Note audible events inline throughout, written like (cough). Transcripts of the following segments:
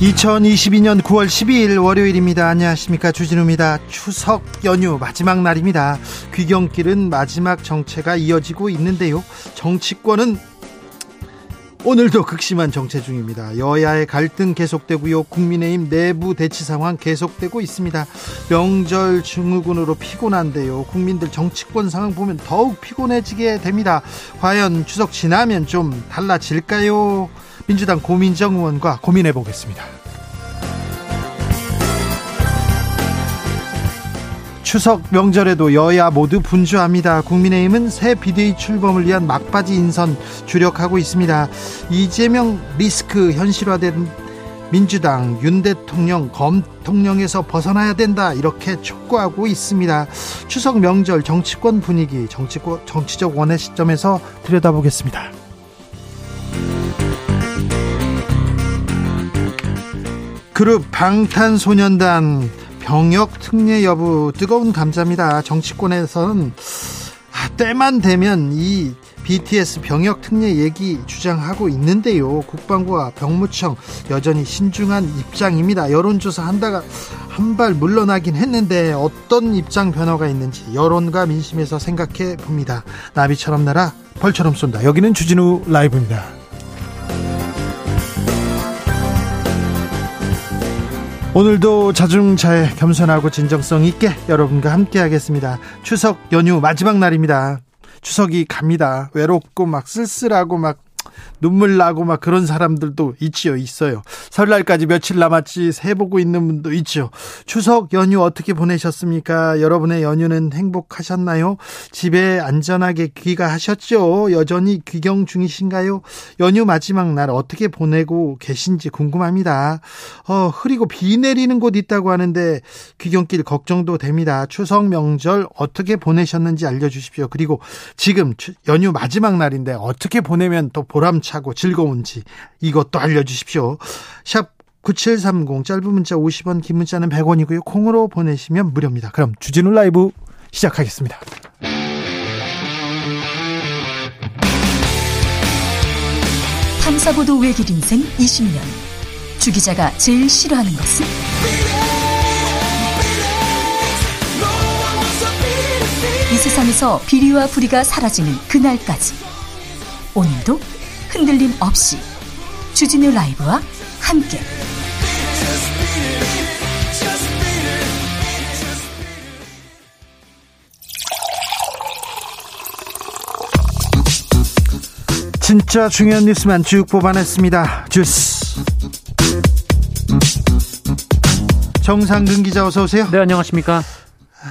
2022년 9월 12일 월요일입니다. 안녕하십니까. 주진우입니다. 추석 연휴 마지막 날입니다. 귀경길은 마지막 정체가 이어지고 있는데요. 정치권은 오늘도 극심한 정체 중입니다. 여야의 갈등 계속되고요. 국민의힘 내부 대치 상황 계속되고 있습니다. 명절 증후군으로 피곤한데요. 국민들 정치권 상황 보면 더욱 피곤해지게 됩니다. 과연 추석 지나면 좀 달라질까요? 민주당 고민정 의원과 고민해 보겠습니다. 추석 명절에도 여야 모두 분주합니다. 국민의힘은 새 비대위 출범을 위한 막바지 인선 주력하고 있습니다. 이재명 리스크 현실화된 민주당 윤 대통령 검통령에서 벗어나야 된다 이렇게 촉구하고 있습니다. 추석 명절 정치권 분위기 정치적 원의 시점에서 들여다보겠습니다. 그룹 방탄소년단 병역 특례 여부 뜨거운 감자입니다. 정치권에서는 아, 때만 되면 이 BTS 병역 특례 얘기 주장하고 있는데요. 국방부와 병무청 여전히 신중한 입장입니다. 여론조사 한다가 한 발 물러나긴 했는데 어떤 입장 변화가 있는지 여론과 민심에서 생각해 봅니다. 나비처럼 날아 벌처럼 쏜다. 여기는 주진우 라이브입니다. 오늘도 자중차에 겸손하고 진정성 있게 여러분과 함께 하겠습니다. 추석 연휴 마지막 날입니다. 추석이 갑니다. 외롭고 막 쓸쓸하고 막 눈물 나고 막 그런 사람들도 있지요, 있어요. 설날까지 며칠 남았지 새 보고 있는 분도 있죠. 추석 연휴 어떻게 보내셨습니까? 여러분의 연휴는 행복하셨나요? 집에 안전하게 귀가하셨죠? 여전히 귀경 중이신가요? 연휴 마지막 날 어떻게 보내고 계신지 궁금합니다. 어, 흐리고 비 내리는 곳 있다고 하는데 귀경길 걱정도 됩니다. 추석 명절 어떻게 보내셨는지 알려주십시오. 그리고 지금 연휴 마지막 날인데 어떻게 보내면 또 보람 차고 즐거운지 이것도 알려주십시오. 샵 9730 짧은 문자 50원 긴 문자는 100원이고요. 콩으로 보내시면 무료입니다. 그럼 주진우 라이브 시작하겠습니다. 탐사보도 외길 인생 20년 주 기자가 제일 싫어하는 것은? 이 세상에서 비리와 부리가 사라지는 그날까지 오늘도 흔들림 없이 주진우 라이브와 함께 진짜 중요한 뉴스만 쭉 뽑아냈습니다. 주스. 정상근 기자 어서 오세요. 네, 안녕하십니까?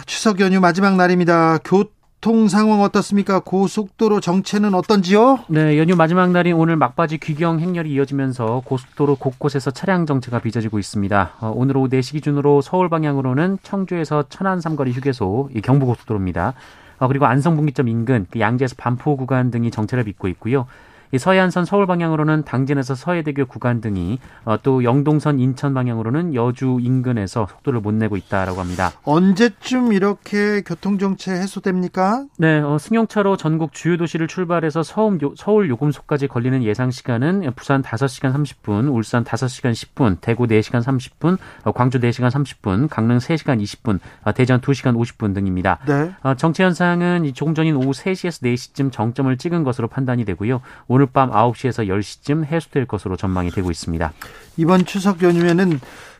추석 연휴 마지막 날입니다. 교 통 상황 어떻습니까? 고속도로 정체는 어떤지요? 네, 연휴 마지막 날인 오늘 막바지 귀경 행렬이 이어지면서 고속도로 곳곳에서 차량 정체가 빚어지고 있습니다. 어, 오늘 오후 4시 기준으로 서울 방향으로는 청주에서 천안 삼거리 휴게소 이 경부고속도로입니다. 어, 그리고 안성분기점 인근 그 양재에서 반포 구간 등이 정체를 빚고 있고요. 이 서해안선 서울 방향으로는 당진에서 서해대교 구간 등이 어, 또 영동선 인천 방향으로는 여주 인근에서 속도를 못 내고 있다라고 합니다. 언제쯤 이렇게 교통 정체 해소됩니까? 네, 어, 승용차로 전국 주요 도시를 출발해서 서울, 서울 요금소까지 걸리는 예상 시간은 부산 5시간 30분, 울산 5시간 10분, 대구 4시간 30분, 어, 광주 4시간 30분, 강릉 3시간 20분, 어, 대전 2시간 50분 등입니다. 네. 어, 정체 현상은 조금 전인 오후 3시에서 4시쯤 정점을 찍은 것으로 판단이 되고요. 오늘 밤 9시에서 10시쯤 해소될 것으로 전망이 되고 있습니다. 이번 추석 연휴에는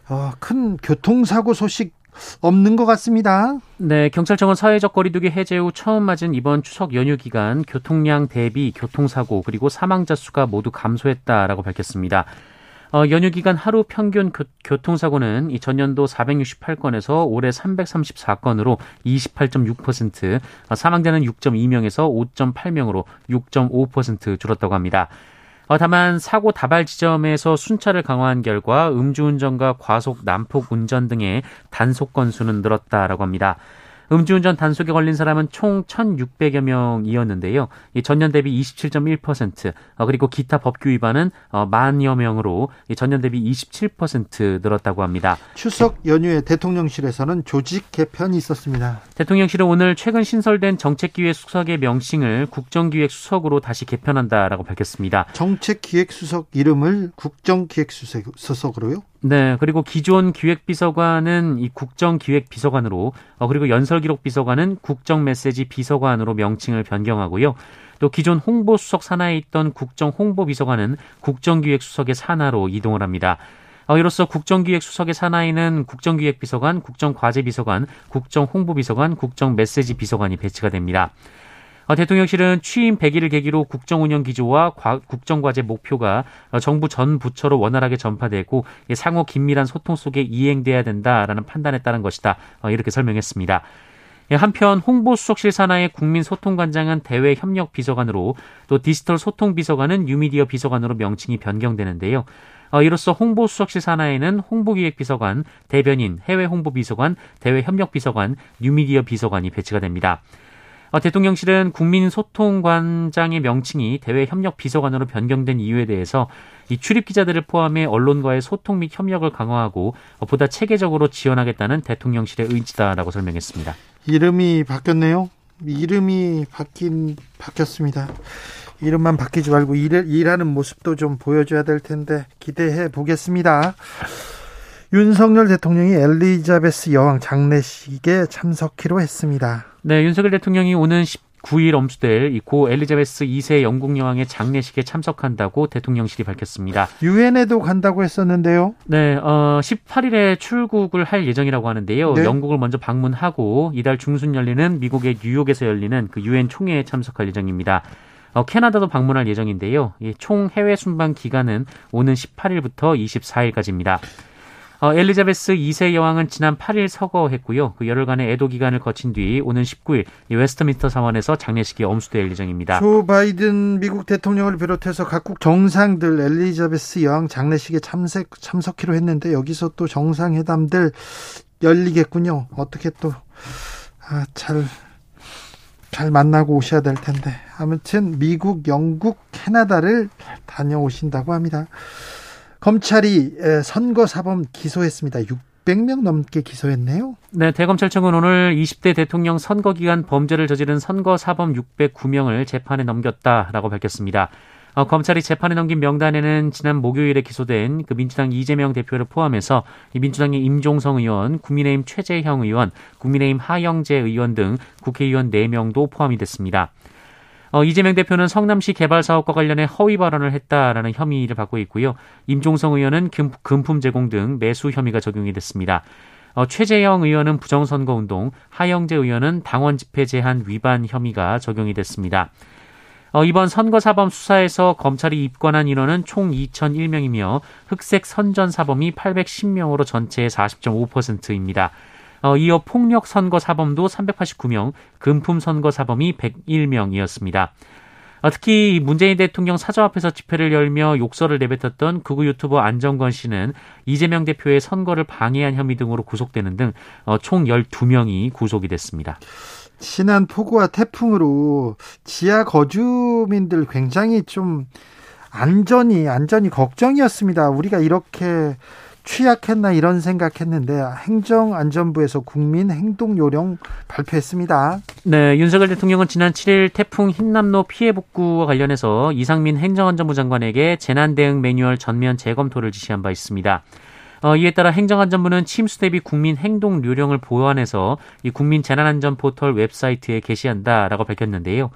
어, 큰 교통사고 소식 없는 것 같습니다. 네, 경찰청은 사회적 거리두기 해제 후 처음 맞은 이번 추석 연휴 기간 교통량 대비 교통사고 그리고 사망자 수가 모두 감소했다라고 밝혔습니다. 어, 연휴 기간 하루 평균 교, 통사고는 이 전년도 468건에서 올해 334건으로 28.6%, 어, 사망자는 6.2명에서 5.8명으로 6.5% 줄었다고 합니다. 어, 다만 사고 다발 지점에서 순찰을 강화한 결과 음주운전과 과속 난폭 운전 등의 단속 건수는 늘었다라고 합니다. 음주운전 단속에 걸린 사람은 총 1,600여 명이었는데요. 전년 대비 27.1%, 어, 그리고 기타 법규 위반은 어, 만여 명으로 전년 대비 27% 늘었다고 합니다. 추석 연휴에 대통령실에서는 조직 개편이 있었습니다. 대통령실은 오늘 최근 신설된 정책기획 수석의 명칭을 국정기획 수석으로 다시 개편한다라고 밝혔습니다. 정책기획 수석 이름을 국정기획 수석으로요? 네, 그리고 기존 기획비서관은 이 국정기획비서관으로, 어, 그리고 연설기록비서관은 국정메시지 비서관으로 명칭을 변경하고요. 또 기존 홍보수석 산하에 있던 국정홍보비서관은 국정기획수석의 산하로 이동을 합니다. 어, 이로써 국정기획수석의 산하에는 국정기획비서관, 국정과제비서관, 국정홍보비서관, 국정메시지비서관이 배치가 됩니다. 어, 대통령실은 취임 100일을 계기로 국정 운영 기조와 국정 과제 목표가 어, 정부 전 부처로 원활하게 전파되고 상호 긴밀한 소통 속에 이행돼야 된다라는 판단에 따른 것이다. 어, 이렇게 설명했습니다. 예, 한편 홍보수석실 산하의 국민소통관장은 대외협력비서관으로 또 디지털 소통비서관은 뉴미디어 비서관으로 명칭이 변경되는데요. 이로써 홍보수석실 산하에는 홍보기획비서관, 대변인, 해외홍보비서관, 대외협력비서관, 뉴미디어 비서관이 배치가 됩니다. 어, 대통령실은 국민소통관장의 명칭이 대외협력비서관으로 변경된 이유에 대해서 이 출입 기자들을 포함해 언론과의 소통 및 협력을 강화하고 보다 체계적으로 지원하겠다는 대통령실의 의지다라고 설명했습니다. 이름이 바뀌었네요. 이름이 바뀐 바뀌었습니다. 이름만 바뀌지 말고 일, 일하는 모습도 좀 보여줘야 될 텐데 기대해 보겠습니다. 윤석열 대통령이 엘리자베스 여왕 장례식에 참석키로 했습니다. 네, 윤석열 대통령이 오는 19일 엄수될 이 고 엘리자베스 2세 영국 여왕의 장례식에 참석한다고 대통령실이 밝혔습니다. 유엔에도 간다고 했었는데요. 네, 어, 18일에 출국을 할 예정이라고 하는데요. 네. 영국을 먼저 방문하고 이달 중순 열리는 미국의 뉴욕에서 열리는 그 유엔 총회에 참석할 예정입니다. 어, 캐나다도 방문할 예정인데요. 총 해외 순방 기간은 오는 18일부터 24일까지입니다. 어, 엘리자베스 2세 여왕은 지난 8일 서거했고요. 그 열흘간의 애도 기간을 거친 뒤 오는 19일 웨스트민스터 사원에서 장례식이 엄수될 예정입니다. 조 바이든 미국 대통령을 비롯해서 각국 정상들 엘리자베스 여왕 장례식에 참석 참석키로 했는데 여기서 또 정상회담들 열리겠군요. 어떻게 또 아, 잘, 잘 만나고 오셔야 될 텐데. 아무튼 미국, 영국, 캐나다를 다녀오신다고 합니다. 검찰이 선거 사범 기소했습니다. 600명 넘게 기소했네요. 네, 대검찰청은 오늘 20대 대통령 선거 기간 범죄를 저지른 선거 사범 609명을 재판에 넘겼다라고 밝혔습니다. 어, 검찰이 재판에 넘긴 명단에는 지난 목요일에 기소된 그 민주당 이재명 대표를 포함해서 민주당의 임종성 의원, 국민의힘 최재형 의원, 국민의힘 하영재 의원 등 국회의원 4명도 포함이 됐습니다. 어, 이재명 대표는 성남시 개발 사업과 관련해 허위 발언을 했다라는 혐의를 받고 있고요. 임종성 의원은 금, 금품 제공 등 매수 혐의가 적용이 됐습니다. 어, 최재형 의원은 부정선거 운동, 하영재 의원은 당원 집회 제한 위반 혐의가 적용이 됐습니다. 어, 이번 선거사범 수사에서 검찰이 입건한 인원은 총 2,001명이며 흑색 선전 사범이 810명으로 전체의 40.5%입니다. 어, 이어 폭력 선거 사범도 389명, 금품 선거 사범이 101명이었습니다. 어, 특히 문재인 대통령 사저 앞에서 집회를 열며 욕설을 내뱉었던 극우 유튜버 안정권 씨는 이재명 대표의 선거를 방해한 혐의 등으로 구속되는 등총 어, 12명이 구속이 됐습니다. 지난 폭우와 태풍으로 지하 거주민들 굉장히 좀 안전이 안전이 걱정이었습니다. 우리가 이렇게 취약했나 이런 생각했는데 행정안전부에서 국민 행동 요령 발표했습니다. 네, 윤석열 대통령은 지난 7일 태풍 흰남노 피해 복구와 관련해서 이상민 행정안전부 장관에게 재난 대응 매뉴얼 전면 재검토를 지시한 바 있습니다. 어, 이에 따라 행정안전부는 침수 대비 국민 행동 요령을 보완해서 이 국민 재난안전 포털 웹사이트에 게시한다라고 밝혔는데요.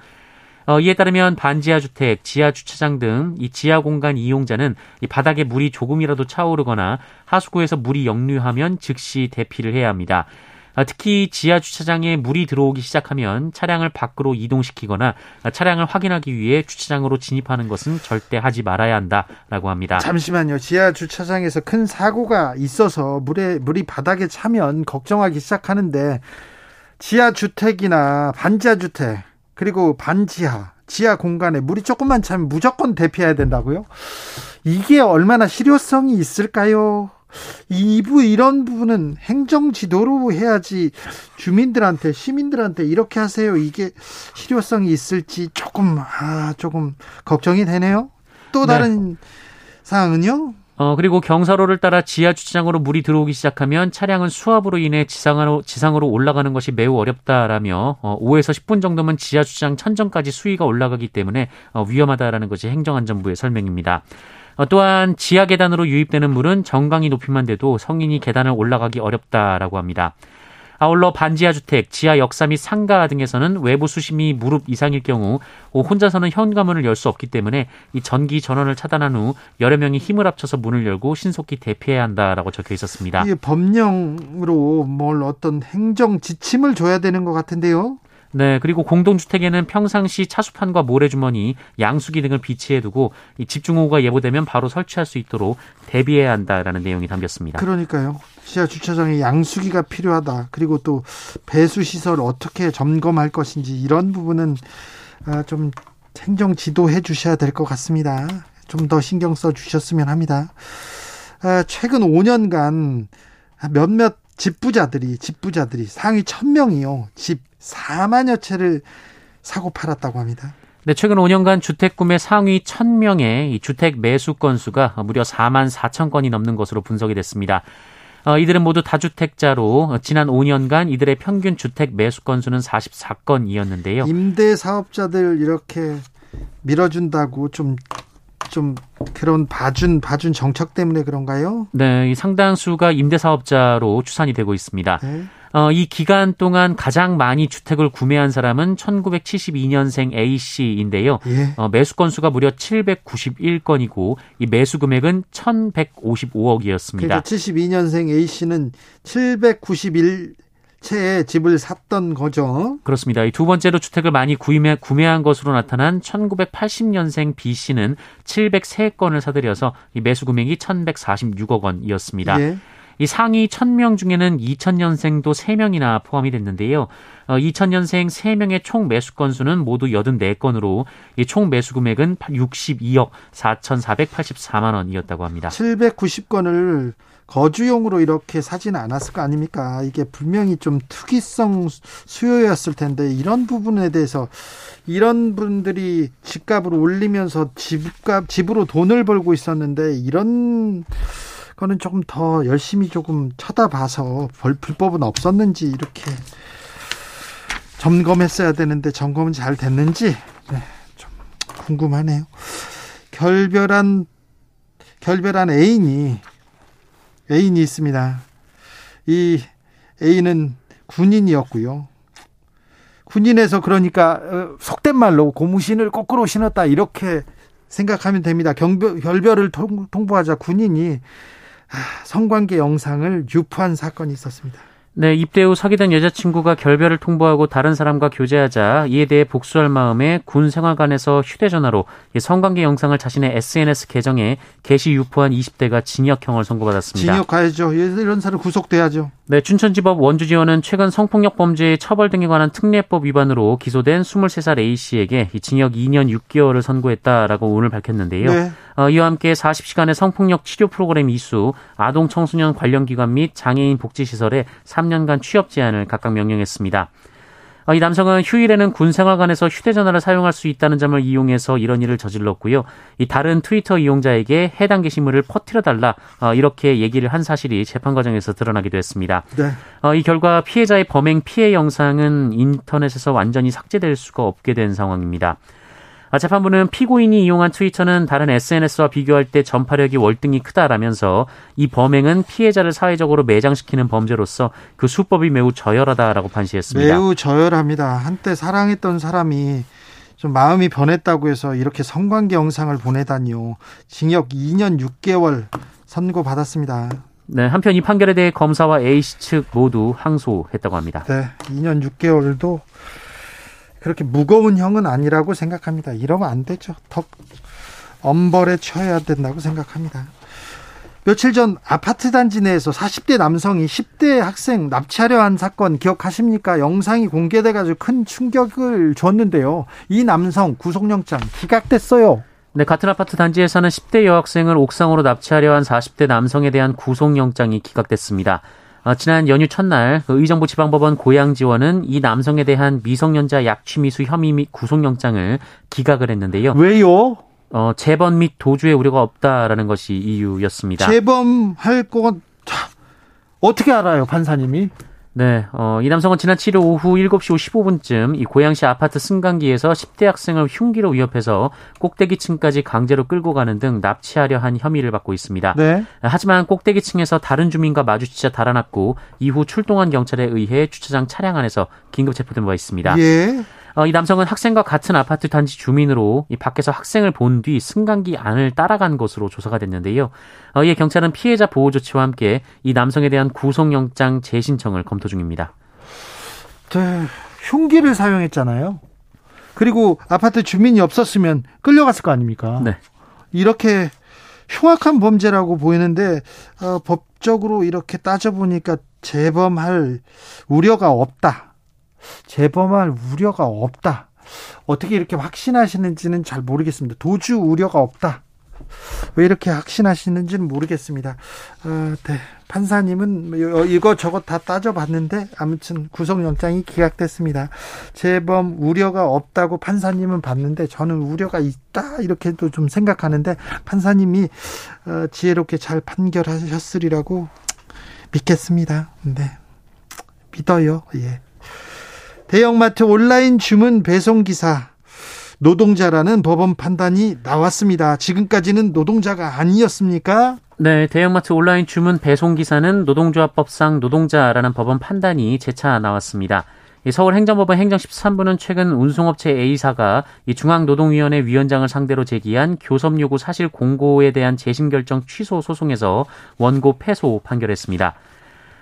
어, 이에 따르면 반지하 주택, 지하 주차장 등 이 지하 공간 이용자는 이 바닥에 물이 조금이라도 차오르거나 하수구에서 물이 역류하면 즉시 대피를 해야 합니다. 아, 특히 지하 주차장에 물이 들어오기 시작하면 차량을 밖으로 이동시키거나 차량을 확인하기 위해 주차장으로 진입하는 것은 절대 하지 말아야 한다라고 합니다. 잠시만요. 지하 주차장에서 큰 사고가 있어서 물에 물이 바닥에 차면 걱정하기 시작하는데 지하 주택이나 반지하 주택 그리고 반지하 지하 공간에 물이 조금만 차면 무조건 대피해야 된다고요? 이게 얼마나 실효성이 있을까요? 이부 이런 부분은 행정 지도로 해야지 주민들한테 시민들한테 이렇게 하세요. 이게 실효성이 있을지 조금 아 조금 걱정이 되네요. 또 네. 다른 네. 사항은요? 어, 그리고 경사로를 따라 지하 주차장으로 물이 들어오기 시작하면 차량은 수압으로 인해 지상으로, 지상으로 올라가는 것이 매우 어렵다라며 어, 5에서 10분 정도면 지하 주차장 천정까지 수위가 올라가기 때문에 어, 위험하다라는 것이 행정안전부의 설명입니다. 어, 또한 지하 계단으로 유입되는 물은 정강이 높이만 돼도 성인이 계단을 올라가기 어렵다라고 합니다. 아울러 반지하 주택, 지하 역사 및 상가 등에서는 외부 수심이 무릎 이상일 경우 혼자서는 현관문을 열 수 없기 때문에 이 전기 전원을 차단한 후 여러 명이 힘을 합쳐서 문을 열고 신속히 대피해야 한다라고 적혀 있었습니다. 이게 법령으로 뭘 어떤 행정 지침을 줘야 되는 것 같은데요. 네, 그리고 공동주택에는 평상시 차수판과 모래주머니, 양수기 등을 비치해두고 집중호우가 예보되면 바로 설치할 수 있도록 대비해야 한다라는 내용이 담겼습니다. 그러니까요. 지하 주차장에 양수기가 필요하다. 그리고 또 배수 시설 어떻게 점검할 것인지 이런 부분은 아, 좀 행정 지도해 주셔야 될 것 같습니다. 좀 더 신경 써 주셨으면 합니다. 아, 최근 5년간 몇몇 집부자들이 집부자들이 상위 1000명이요. 집 4만여 채를 사고 팔았다고 합니다. 네, 최근 5년간 주택 구매 상위 1000명의 주택 매수 건수가 무려 4만 4천 건이 넘는 것으로 분석이 됐습니다. 어, 이들은 모두 다주택자로 지난 5년간 이들의 평균 주택 매수 건수는 44건이었는데요. 임대 사업자들 이렇게 밀어준다고 좀 좀 그런 봐준 봐준 정책 때문에 그런가요? 네, 상당수가 임대 사업자로 추산이 되고 있습니다. 네. 어, 이 기간 동안 가장 많이 주택을 구매한 사람은 1972년생 A 씨인데요. 예. 어, 매수 건수가 무려 791건이고 이 매수 금액은 1,155억이었습니다. 그러니까 72년생 A 씨는 791 채의 집을 샀던 거죠. 그렇습니다. 이 두 번째로 주택을 많이 구매, 구매한 것으로 나타난 1980년생 B 씨는 703건을 사들여서 이 매수 금액이 1,146억 원이었습니다. 예. 이 상위 1000명 중에는 2000년생도 3명이나 포함이 됐는데요. 어, 2000년생 3명의 총 매수 건수는 모두 84건으로 이총 매수 금액은 62억 4,484만 원이었다고 합니다. 790건을 거주용으로 이렇게 사지는 않았을 거 아닙니까? 이게 분명히 좀 특이성 수요였을 텐데 이런 부분에 대해서 이런 분들이 집값을 올리면서 집값 집으로 돈을 벌고 있었는데 이런 거는 조금 더 열심히 조금 쳐다봐서 불법은 없었는지 이렇게 점검했어야 되는데 점검은 잘 됐는지 네, 좀 궁금하네요. 결별한 결별한 애인이 애인이 있습니다. 이 애인은 군인이었고요. 군인에서 그러니까 어, 속된 말로 고무신을 거꾸로 신었다 이렇게 생각하면 됩니다. 경별, 결별을 통, 보하자 군인이 성관계 영상을 유포한 사건이 있었습니다. 네, 입대 후 사귀던 여자친구가 결별을 통보하고 다른 사람과 교제하자 이에 대해 복수할 마음에 군 생활관에서 휴대전화로 성관계 영상을 자신의 SNS 계정에 게시 유포한 20대가 징역형을 선고받았습니다. 징역 가야죠. 이런 사람 구속돼야죠. 네, 춘천지법 원주지원은 최근 성폭력 범죄의 처벌 등에 관한 특례법 위반으로 기소된 23살 A씨에게 징역 2년 6개월을 선고했다라고 오늘 밝혔는데요. 네. 어, 이와 함께 40시간의 성폭력 치료 프로그램 이수, 아동 청소년 관련 기관 및 장애인 복지시설에 3년간 취업 제한을 각각 명령했습니다. 어, 이 남성은 휴일에는 군 생활관에서 휴대전화를 사용할 수 있다는 점을 이용해서 이런 일을 저질렀고요. 이 다른 트위터 이용자에게 해당 게시물을 퍼뜨려 달라 어, 이렇게 얘기를 한 사실이 재판 과정에서 드러나기도 했습니다. 네. 어, 이 결과 피해자의 범행 피해 영상은 인터넷에서 완전히 삭제될 수가 없게 된 상황입니다. 아, 재판부는 피고인이 이용한 트위터는 다른 SNS와 비교할 때 전파력이 월등히 크다라면서 이 범행은 피해자를 사회적으로 매장시키는 범죄로서 그 수법이 매우 저열하다라고 판시했습니다. 매우 저열합니다. 한때 사랑했던 사람이 좀 마음이 변했다고 해서 이렇게 성관계 영상을 보내다니요. 징역 2년 6개월 선고 받았습니다. 네, 한편 이 판결에 대해 검사와 A씨 측 모두 항소했다고 합니다. 네, 2년 6개월도 그렇게 무거운 형은 아니라고 생각합니다. 이러면 안 되죠. 더 엄벌에 처해야 된다고 생각합니다. 며칠 전 아파트 단지 내에서 40대 남성이 10대 학생 납치하려 한 사건 기억하십니까? 영상이 공개돼 가지고 큰 충격을 줬는데요. 이 남성 구속영장 기각됐어요. 네, 같은 아파트 단지에서는 10대 여학생을 옥상으로 납치하려 한 40대 남성에 대한 구속영장이 기각됐습니다. 어, 지난 연휴 첫날 그 의정부 지방법원 고양지원은 이 남성에 대한 미성년자 약취미수 혐의 및 구속영장을 기각을 했는데요. 왜요? 어, 재범 및 도주의 우려가 없다라는 것이 이유였습니다. 재범할 것 어떻게 알아요, 판사님이? 네, 어, 이 남성은 지난 7일 오후 7시 55분쯤 이 고양시 아파트 승강기에서 10대 학생을 흉기로 위협해서 꼭대기층까지 강제로 끌고 가는 등 납치하려 한 혐의를 받고 있습니다. 네. 하지만 꼭대기층에서 다른 주민과 마주치자 달아났고 이후 출동한 경찰에 의해 주차장 차량 안에서 긴급 체포된 바 있습니다. 예. 어, 이 남성은 학생과 같은 아파트 단지 주민으로 이 밖에서 학생을 본 뒤 승강기 안을 따라간 것으로 조사가 됐는데요. 어, 이에 경찰은 피해자 보호 조치와 함께 이 남성에 대한 구속영장 재신청을 검토 중입니다. 네, 흉기를 사용했잖아요. 그리고 아파트 주민이 없었으면 끌려갔을 거 아닙니까? 네. 이렇게 흉악한 범죄라고 보이는데 어, 법적으로 이렇게 따져보니까 재범할 우려가 없다. 재범할 우려가 없다. 어떻게 이렇게 확신하시는지는 잘 모르겠습니다. 도주 우려가 없다. 왜 이렇게 확신하시는지는 모르겠습니다. 어, 네. 판사님은 이거 저거 다 따져봤는데 아무튼 구속영장이 기각됐습니다. 재범 우려가 없다고 판사님은 봤는데 저는 우려가 있다 이렇게도 좀 생각하는데 판사님이 어, 지혜롭게 잘 판결하셨으리라고 믿겠습니다. 네. 믿어요. 예. 대형마트 온라인 주문 배송 기사 노동자라는 법원 판단이 나왔습니다. 지금까지는 노동자가 아니었습니까? 네, 대형마트 온라인 주문 배송 기사는 노동조합법상 노동자라는 법원 판단이 재차 나왔습니다. 서울행정법원 행정 13부는 최근 운송업체 A사가 중앙노동위원회 위원장을 상대로 제기한 교섭 요구 사실 공고에 대한 재심 결정 취소 소송에서 원고 패소 판결했습니다.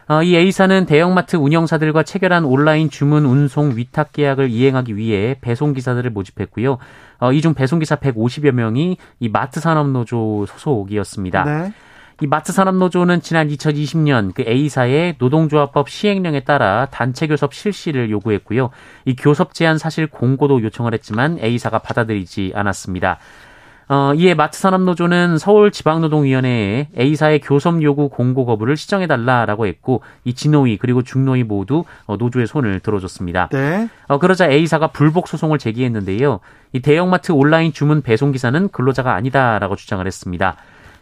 어, 이 A사는 대형마트 운영사들과 체결한 온라인 주문 운송 위탁 계약을 이행하기 위해 배송기사들을 모집했고요. 어, 이중 배송기사 150여 명이 이 마트 산업노조 소속이었습니다. 네. 이 마트 산업노조는 지난 2020년 그 A사의 노동조합법 시행령에 따라 단체 교섭 실시를 요구했고요. 이 교섭 제한 사실 공고도 요청을 했지만 A사가 받아들이지 않았습니다. 어, 이에 마트산업노조는 서울지방노동위원회에 A사의 교섭 요구 공고 거부를 시정해달라라고 했고 이 진노위 그리고 중노위 모두 어, 노조의 손을 들어줬습니다. 네. 어, 그러자 A사가 불복 소송을 제기했는데요. 이 대형마트 온라인 주문 배송 기사는 근로자가 아니다라고 주장을 했습니다.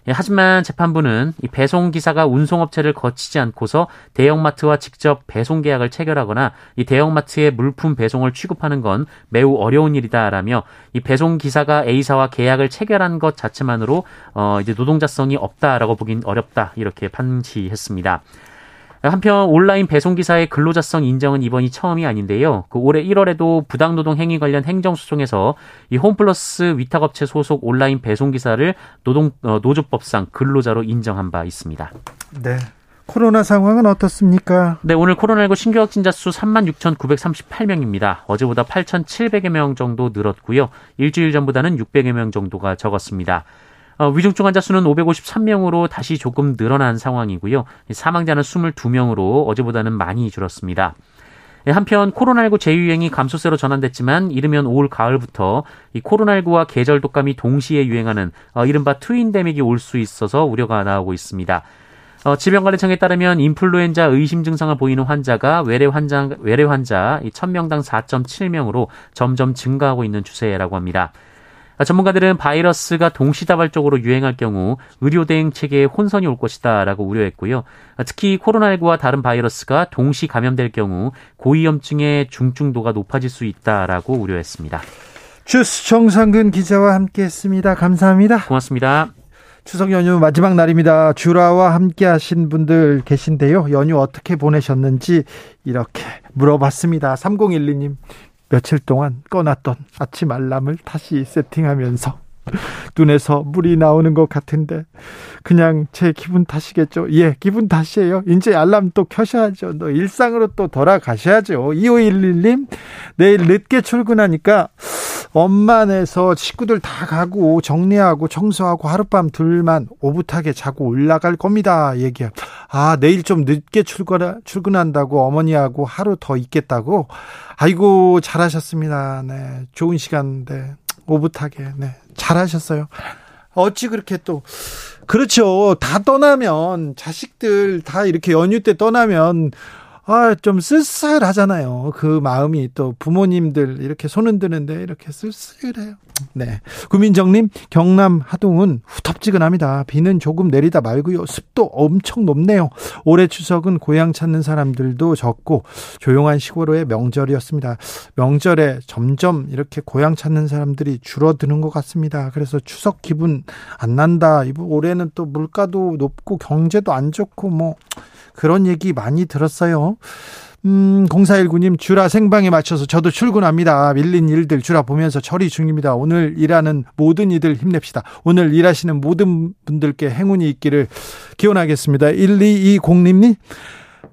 예, 하지만 재판부는 이 배송 기사가 운송업체를 거치지 않고서 대형마트와 직접 배송 계약을 체결하거나 이 대형마트의 물품 배송을 취급하는 건 매우 어려운 일이다라며 이 배송 기사가 A사와 계약을 체결한 것 자체만으로 어 이제 노동자성이 없다라고 보긴 어렵다 이렇게 판시했습니다. 한편 온라인 배송 기사의 근로자성 인정은 이번이 처음이 아닌데요. 그 올해 1월에도 부당노동 행위 관련 행정소송에서 이 홈플러스 위탁업체 소속 온라인 배송 기사를 노동 어, 노조법상 근로자로 인정한 바 있습니다. 네. 코로나 상황은 어떻습니까? 네, 오늘 코로나19 신규 확진자 수 36,938명입니다. 어제보다 8,700여 명 정도 늘었고요. 일주일 전보다는 600여 명 정도가 적었습니다. 어, 위중증 환자 수는 553명으로 다시 조금 늘어난 상황이고요. 사망자는 22명으로 어제보다는 많이 줄었습니다. 예, 한편 코로나19 재유행이 감소세로 전환됐지만 이르면 올 가을부터 이 코로나19와 계절 독감이 동시에 유행하는 어, 이른바 트윈데믹이 올 수 있어서 우려가 나오고 있습니다. 어, 질병관리청에 따르면 인플루엔자 의심 증상을 보이는 환자가 외래 환자 외래 환자 1000명당 4.7명으로 점점 증가하고 있는 추세라고 합니다. 전문가들은 바이러스가 동시다발적으로 유행할 경우 의료 대응 체계에 혼선이 올 것이다라고 우려했고요. 특히 코로나19와 다른 바이러스가 동시 감염될 경우 고위험증의 중증도가 높아질 수 있다라고 우려했습니다. 주스 정상근 기자와 함께했습니다. 감사합니다. 고맙습니다. 추석 연휴 마지막 날입니다. 주라와 함께 하신 분들 계신데요. 연휴 어떻게 보내셨는지 이렇게 물어봤습니다. 3012님. 며칠 동안 꺼놨던 아침 알람을 다시 세팅하면서 (laughs) 눈에서 물이 나오는 것 같은데 그냥 제 기분 탓이겠죠. 예, 기분 탓이에요. 이제 알람 또 켜셔야죠. 또 일상으로 또 돌아가셔야죠. 2511님 내일 늦게 출근하니까 엄마네서 식구들 다 가고 정리하고 청소하고 하룻밤 둘만 오붓하게 자고 올라갈 겁니다. 얘기야. 아, 내일 좀 늦게 출근, 출근한다고 어머니하고 하루 더 있겠다고? 아이고, 잘하셨습니다. 네. 좋은 시간인데, 오붓하게. 네. 잘하셨어요. 어찌 그렇게 또, 그렇죠. 다 떠나면, 자식들 다 이렇게 연휴 때 떠나면, 아, 좀 쓸쓸하잖아요. 그 마음이 또 부모님들 이렇게 손 흔드는데 이렇게 쓸쓸해요. 네. 구민정님, 경남 하동은 후텁지근합니다. 비는 조금 내리다 말고요. 습도 엄청 높네요. 올해 추석은 고향 찾는 사람들도 적고 조용한 시골의 명절이었습니다. 명절에 점점 이렇게 고향 찾는 사람들이 줄어드는 것 같습니다. 그래서 추석 기분 안 난다. 올해는 또 물가도 높고 경제도 안 좋고 뭐 그런 얘기 많이 들었어요. 음, 0419님, 주라 생방에 맞춰서 저도 출근합니다. 밀린 일들 주라 보면서 처리 중입니다. 오늘 일하는 모든 이들 힘냅시다. 오늘 일하시는 모든 분들께 행운이 있기를 기원하겠습니다. 1220님,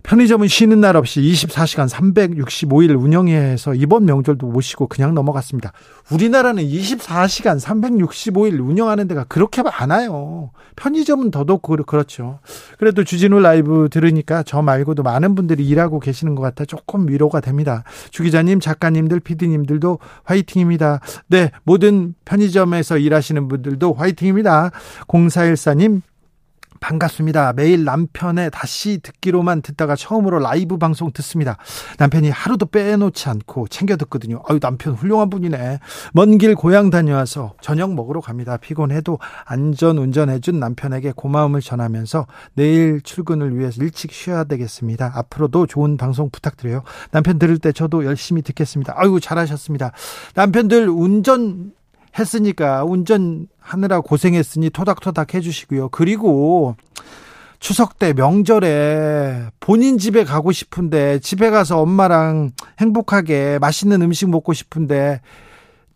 편의점은 쉬는 날 없이 24시간 365일 운영해서 이번 명절도 모시고 그냥 넘어갔습니다. 우리나라는 24시간 365일 운영하는 데가 그렇게 많아요. 편의점은 더더욱 그렇죠. 그래도 주진우 라이브 들으니까 저 말고도 많은 분들이 일하고 계시는 것 같아 조금 위로가 됩니다. 주 기자님, 작가님들, 피디님들도 화이팅입니다. 네, 모든 편의점에서 일하시는 분들도 화이팅입니다. 0414님, 반갑습니다. 매일 남편의 다시 듣기로만 듣다가 처음으로 라이브 방송 듣습니다. 남편이 하루도 빼놓지 않고 챙겨 듣거든요. 아유, 남편 훌륭한 분이네. 먼 길 고향 다녀와서 저녁 먹으러 갑니다. 피곤해도 안전 운전해준 남편에게 고마움을 전하면서 내일 출근을 위해서 일찍 쉬어야 되겠습니다. 앞으로도 좋은 방송 부탁드려요. 남편 들을 때 저도 열심히 듣겠습니다. 아유, 잘하셨습니다. 남편들 운전 했으니까 운전하느라 고생했으니 토닥토닥 해주시고요. 그리고 추석 때 명절에 본인 집에 가고 싶은데 집에 가서 엄마랑 행복하게 맛있는 음식 먹고 싶은데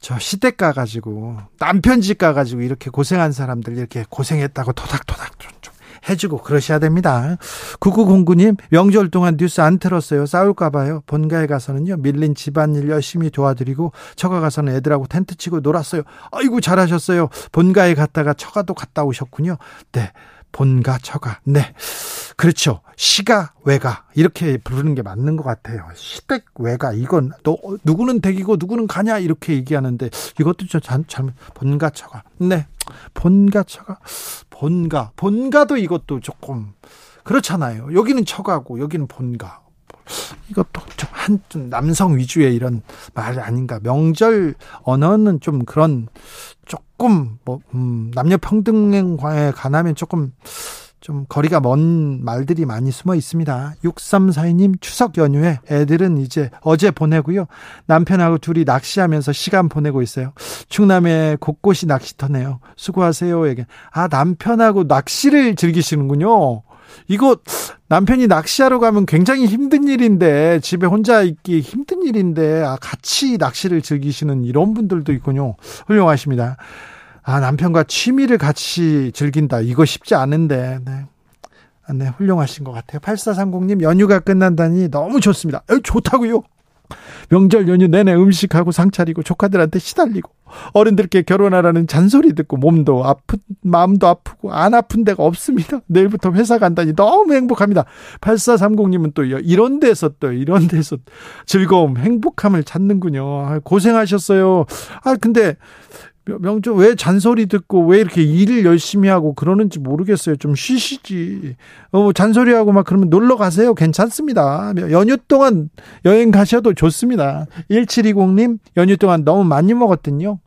저 시댁 가가지고 남편 집 가가지고 이렇게 고생한 사람들 이렇게 고생했다고 토닥토닥 좀 해주고 그러셔야 됩니다. 9909님 명절 동안 뉴스 안 틀었어요. 싸울까봐요. 본가에 가서는요 밀린 집안일 열심히 도와드리고 처가 가서는 애들하고 텐트 치고 놀았어요. 아이고 잘하셨어요. 본가에 갔다가 처가도 갔다 오셨군요. 네. 본가 처가. 네. 그렇죠. 시가 외가. 이렇게 부르는 게 맞는 것 같아요. 시댁 외가. 이건 또 누구는 댁이고 누구는 가냐? 이렇게 얘기하는데 이것도 좀 잘못 본가 처가. 네. 본가 처가. 본가. 본가도 이것도 조금 그렇잖아요. 여기는 처가고 여기는 본가. 이것도 좀 한 좀 남성 위주의 이런 말 아닌가. 명절 언어는 좀 그런 조금 뭐 음, 남녀 평등에 관하면 조금 좀 거리가 먼 말들이 많이 숨어 있습니다. 6342님 추석 연휴에 애들은 이제 어제 보내고요. 남편하고 둘이 낚시하면서 시간 보내고 있어요. 충남에 곳곳이 낚시터네요. 수고하세요. 얘기. 아, 남편하고 낚시를 즐기시는군요. 이거 남편이 낚시하러 가면 굉장히 힘든 일인데 집에 혼자 있기 힘든 일인데 아, 같이 낚시를 즐기시는 이런 분들도 있군요. 훌륭하십니다. 아, 남편과 취미를 같이 즐긴다. 이거 쉽지 않은데. 네. 아, 네, 훌륭하신 것 같아요. 8430님, 연휴가 끝난다니 너무 좋습니다. 에, 좋다고요? 명절 연휴 내내 음식하고 상 차리고 조카들한테 시달리고 어른들께 결혼하라는 잔소리 듣고 몸도 아픈 마음도 아프고 안 아픈 데가 없습니다. 내일부터 회사 간다니 너무 행복합니다. 8430님은 또 이런 데서 또 이런 데서 즐거움, 행복함을 찾는군요. 아, 고생하셨어요. 아 근데 명조 왜 잔소리 듣고 왜 이렇게 일을 열심히 하고 그러는지 모르겠어요. 좀 쉬시지. 어, 잔소리하고 막 그러면 놀러 가세요. 괜찮습니다. 연휴 동안 여행 가셔도 좋습니다. 1720님, 연휴 동안 너무 많이 먹었더니요.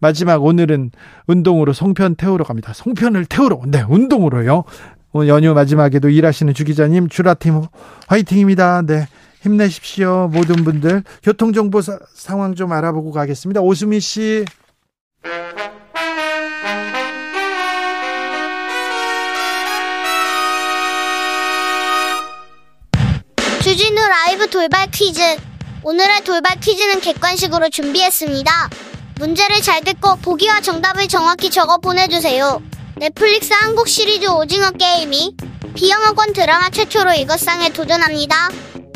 마지막 오늘은 운동으로 송편 태우러 갑니다. 송편을 태우러. 네, 운동으로요. 오늘 연휴 마지막에도 일하시는 주기자님, 주라팀 화이팅입니다. 네. 힘내십시오. 모든 분들. 교통정보 상황 좀 알아보고 가겠습니다. 오수미 씨. 주진우 라이브 돌발 퀴즈. 오늘의 돌발 퀴즈는 객관식으로 준비했습니다. 문제를 잘 듣고 보기와 정답을 정확히 적어 보내주세요. 넷플릭스 한국 시리즈 오징어 게임이 비영어권 드라마 최초로 이것상에 도전합니다.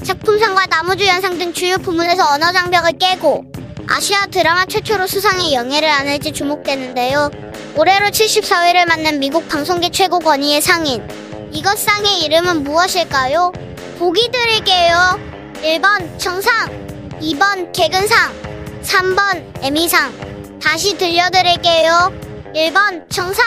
작품상과 나무주 연상 등 주요 부문에서 언어 장벽을 깨고 아시아 드라마 최초로 수상의 영예를 안을지 주목되는데요. 올해로 74회를 맞는 미국 방송계 최고 권위의 상인. 이것 상의 이름은 무엇일까요? 보기 드릴게요. 1번 청상, 2번 개근상, 3번 에미상. 다시 들려드릴게요. 1번 청상,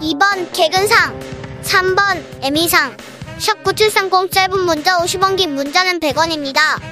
2번 개근상, 3번 에미상. 샵 9730 짧은 문자 50원 긴 문자는 100원입니다.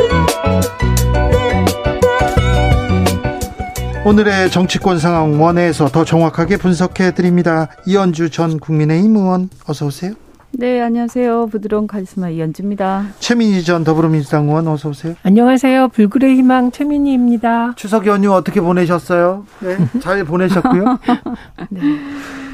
오늘의 정치권 상황 원회에서 더 정확하게 분석해 드립니다. 이현주 전 국민의힘 의원 어서 오세요. 네, 안녕하세요. 부드러운 카리스마 이현주입니다. 최민희 전 더불어민주당 의원 어서 오세요. 안녕하세요. 불굴의 희망 최민희입니다. 추석 연휴 어떻게 보내셨어요? 네, 잘 보내셨고요. (laughs) 네.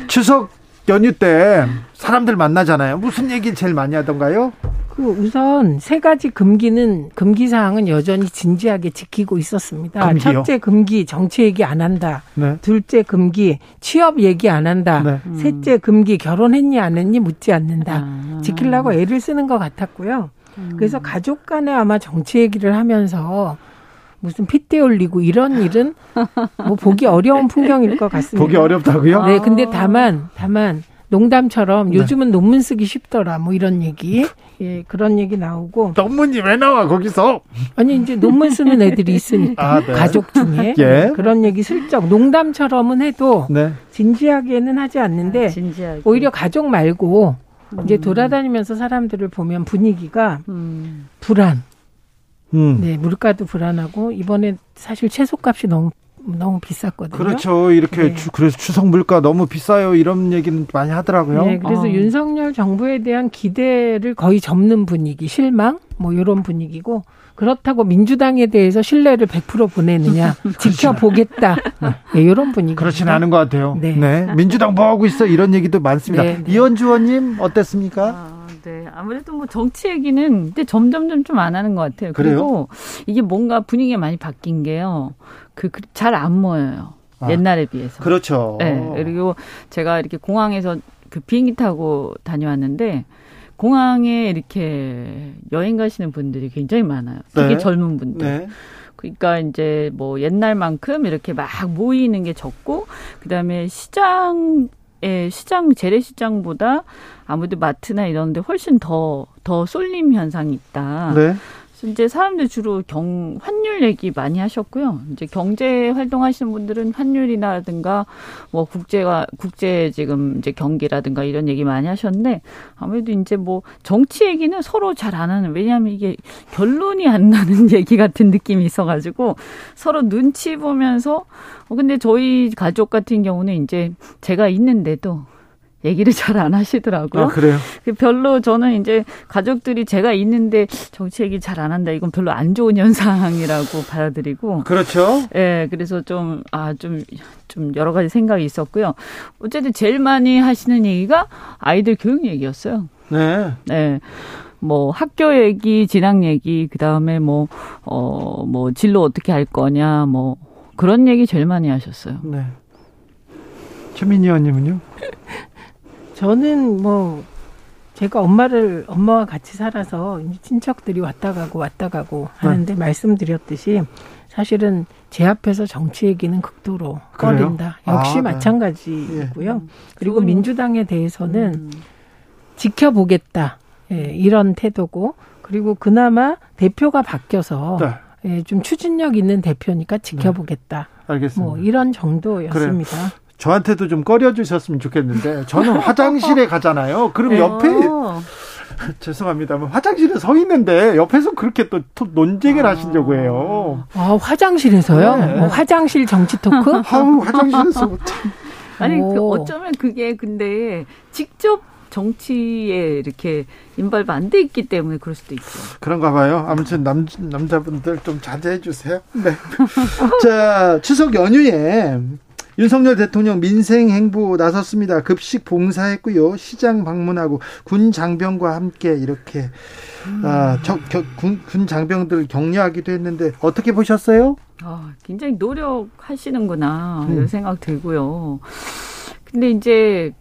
추석 연휴 때 사람들 만나잖아요. 무슨 얘기를 제일 많이 하던가요? 그 우선 세 가지 금기는 금기 사항은 여전히 진지하게 지키고 있었습니다. 금기요? 첫째 금기 정치 얘기 안 한다. 네. 둘째 금기 취업 얘기 안 한다. 네. 음. 셋째 금기 결혼했니 안 했니 묻지 않는다. 아. 지키려고 애를 쓰는 것 같았고요. 음. 그래서 가족 간에 아마 정치 얘기를 하면서 무슨 핏대 올리고 이런 일은 뭐 보기 어려운 (laughs) 풍경일 것 같습니다. 보기 어렵다고요? 네, 근데 다만 다만 농담처럼 네. 요즘은 논문 쓰기 쉽더라 뭐 이런 얘기 예 그런 얘기 나오고 논문이 왜 나와 거기서 아니 이제 논문 쓰는 애들이 있으니까 아, 네. 가족 중에 (laughs) 예. 그런 얘기 슬쩍 농담처럼은 해도 네. 진지하게는 하지 않는데 아, 진지하게. 오히려 가족 말고 음. 이제 돌아다니면서 사람들을 보면 분위기가 음. 불안 음. 네 물가도 불안하고 이번에 사실 채소값이 너무 너무 비쌌거든요. 그렇죠. 이렇게 네. 주, 그래서 추석 물가 너무 비싸요. 이런 얘기는 많이 하더라고요. 네, 그래서 어. 윤석열 정부에 대한 기대를 거의 접는 분위기, 실망 뭐 이런 분위기고 그렇다고 민주당에 대해서 신뢰를 100% 보내느냐 (laughs) 지켜보겠다 네, 이런 분위기. 그렇지는 않은 것 같아요. 네. 네. 민주당 뭐 하고 있어 이런 얘기도 많습니다. 네, 네. 이현주 의원님 어땠습니까? 아. 네, 아무래도 뭐 정치 얘기는 근데 점점점 좀 안 하는 것 같아요. 그래요? 그리고 이게 뭔가 분위기가 많이 바뀐 게요. 그 잘 안 모여요. 아, 옛날에 비해서. 그렇죠. 네. 그리고 제가 이렇게 공항에서 그 비행기 타고 다녀왔는데 공항에 이렇게 여행 가시는 분들이 굉장히 많아요. 되게 네. 젊은 분들. 네. 그러니까 이제 뭐 옛날만큼 이렇게 막 모이는 게 적고 그다음에 시장 에 시장 재래시장보다 아무래도 마트나 이런 데 훨씬 더더 쏠림 현상이 있다. 네. 이제 사람들 주로 경 환율 얘기 많이 하셨고요. 이제 경제 활동하시는 분들은 환율이라든가 뭐 국제와 국제 지금 이제 경기라든가 이런 얘기 많이 하셨는데 아무래도 이제 뭐 정치 얘기는 서로 잘 안 하는 왜냐하면 이게 결론이 안 나는 (laughs) 얘기 같은 느낌이 있어가지고 서로 눈치 보면서 어 근데 저희 가족 같은 경우는 이제 제가 있는데도 얘기를 잘 안 하시더라고요. 아, 그래요? 그 별로 저는 이제 가족들이 제가 있는데 정치 얘기 잘 안 한다. 이건 별로 안 좋은 현상이라고 (laughs) 받아들이고. 그렇죠. 예, 네, 그래서 좀, 아, 좀, 좀 여러 가지 생각이 있었고요. 어쨌든 제일 많이 하시는 얘기가 아이들 교육 얘기였어요. 네. 네. 뭐 학교 얘기, 진학 얘기, 그 다음에 뭐, 어, 뭐 진로 어떻게 할 거냐, 뭐 그런 얘기 제일 많이 하셨어요. 네. 최민희 의원님은요? (laughs) 저는 뭐 제가 엄마를 엄마와 같이 살아서 친척들이 왔다 가고 왔다 가고 하는데 네. 말씀드렸듯이 사실은 제 앞에서 정치 얘기는 극도로? 꺼린다. 역시 아, 네. 마찬가지고요. 네. 그리고 민주당에 대해서는 음. 지켜보겠다. 예, 이런 태도고 그리고 그나마 대표가 바뀌어서 네. 예, 좀 추진력 있는 대표니까 지켜보겠다. 네. 알겠습니다. 뭐 이런 정도였습니다. 그래요. 저한테도 좀 꺼려 주셨으면 좋겠는데 저는 화장실에 (laughs) 가잖아요. 그럼 옆에 (laughs) 죄송합니다만 화장실에 서 있는데 옆에서 그렇게 또, 논쟁을 아. 하시려고 해요. 아 화장실에서요? 네. 어, 화장실 정치 토크? (laughs) 아우 화장실에서 참. 아니 그 어쩌면 그게 근데 직접 정치에 이렇게 인발바 안 돼 있기 때문에 그럴 수도 있죠. 그런가 봐요. 아무튼 남, 남자분들 좀 자제해 주세요. 네. 자, 추석 연휴에 윤석열 대통령 민생 행보 나섰습니다. 급식 봉사했고요. 시장 방문하고 군 장병과 함께 이렇게 음. 아, 저, 겨, 군, 군 장병들 격려하기도 했는데 어떻게 보셨어요? 아, 굉장히 노력하시는구나 음. 이런 생각 들고요. 근데 이제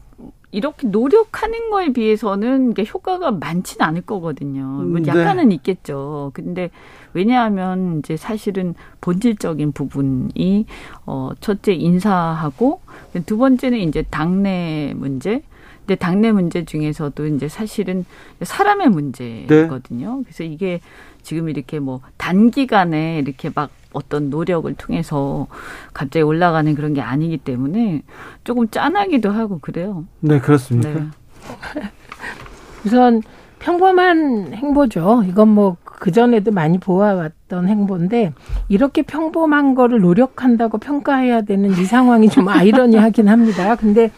이렇게 노력하는 거에 비해서는 이게 효과가 많지는 않을 거거든요. 뭐 네. 약간은 네. 있겠죠. 근데 왜냐하면 이제 사실은 본질적인 부분이 어 첫째 인사하고 두 번째는 이제 당내 문제. 근데 당내 문제 중에서도 이제 사실은 사람의 문제거든요. 네. 그래서 이게 지금 이렇게 뭐 단기간에 이렇게 막 어떤 노력을 통해서 갑자기 올라가는 그런 게 아니기 때문에 조금 짠하기도 하고 그래요. 네, 그렇습니까? 네. (laughs) 우선 평범한 행보죠. 이건 뭐 그전에도 많이 보아왔던 행보인데 이렇게 평범한 거를 노력한다고 평가해야 되는 이 상황이 좀 (laughs) 아이러니하긴 합니다. 근데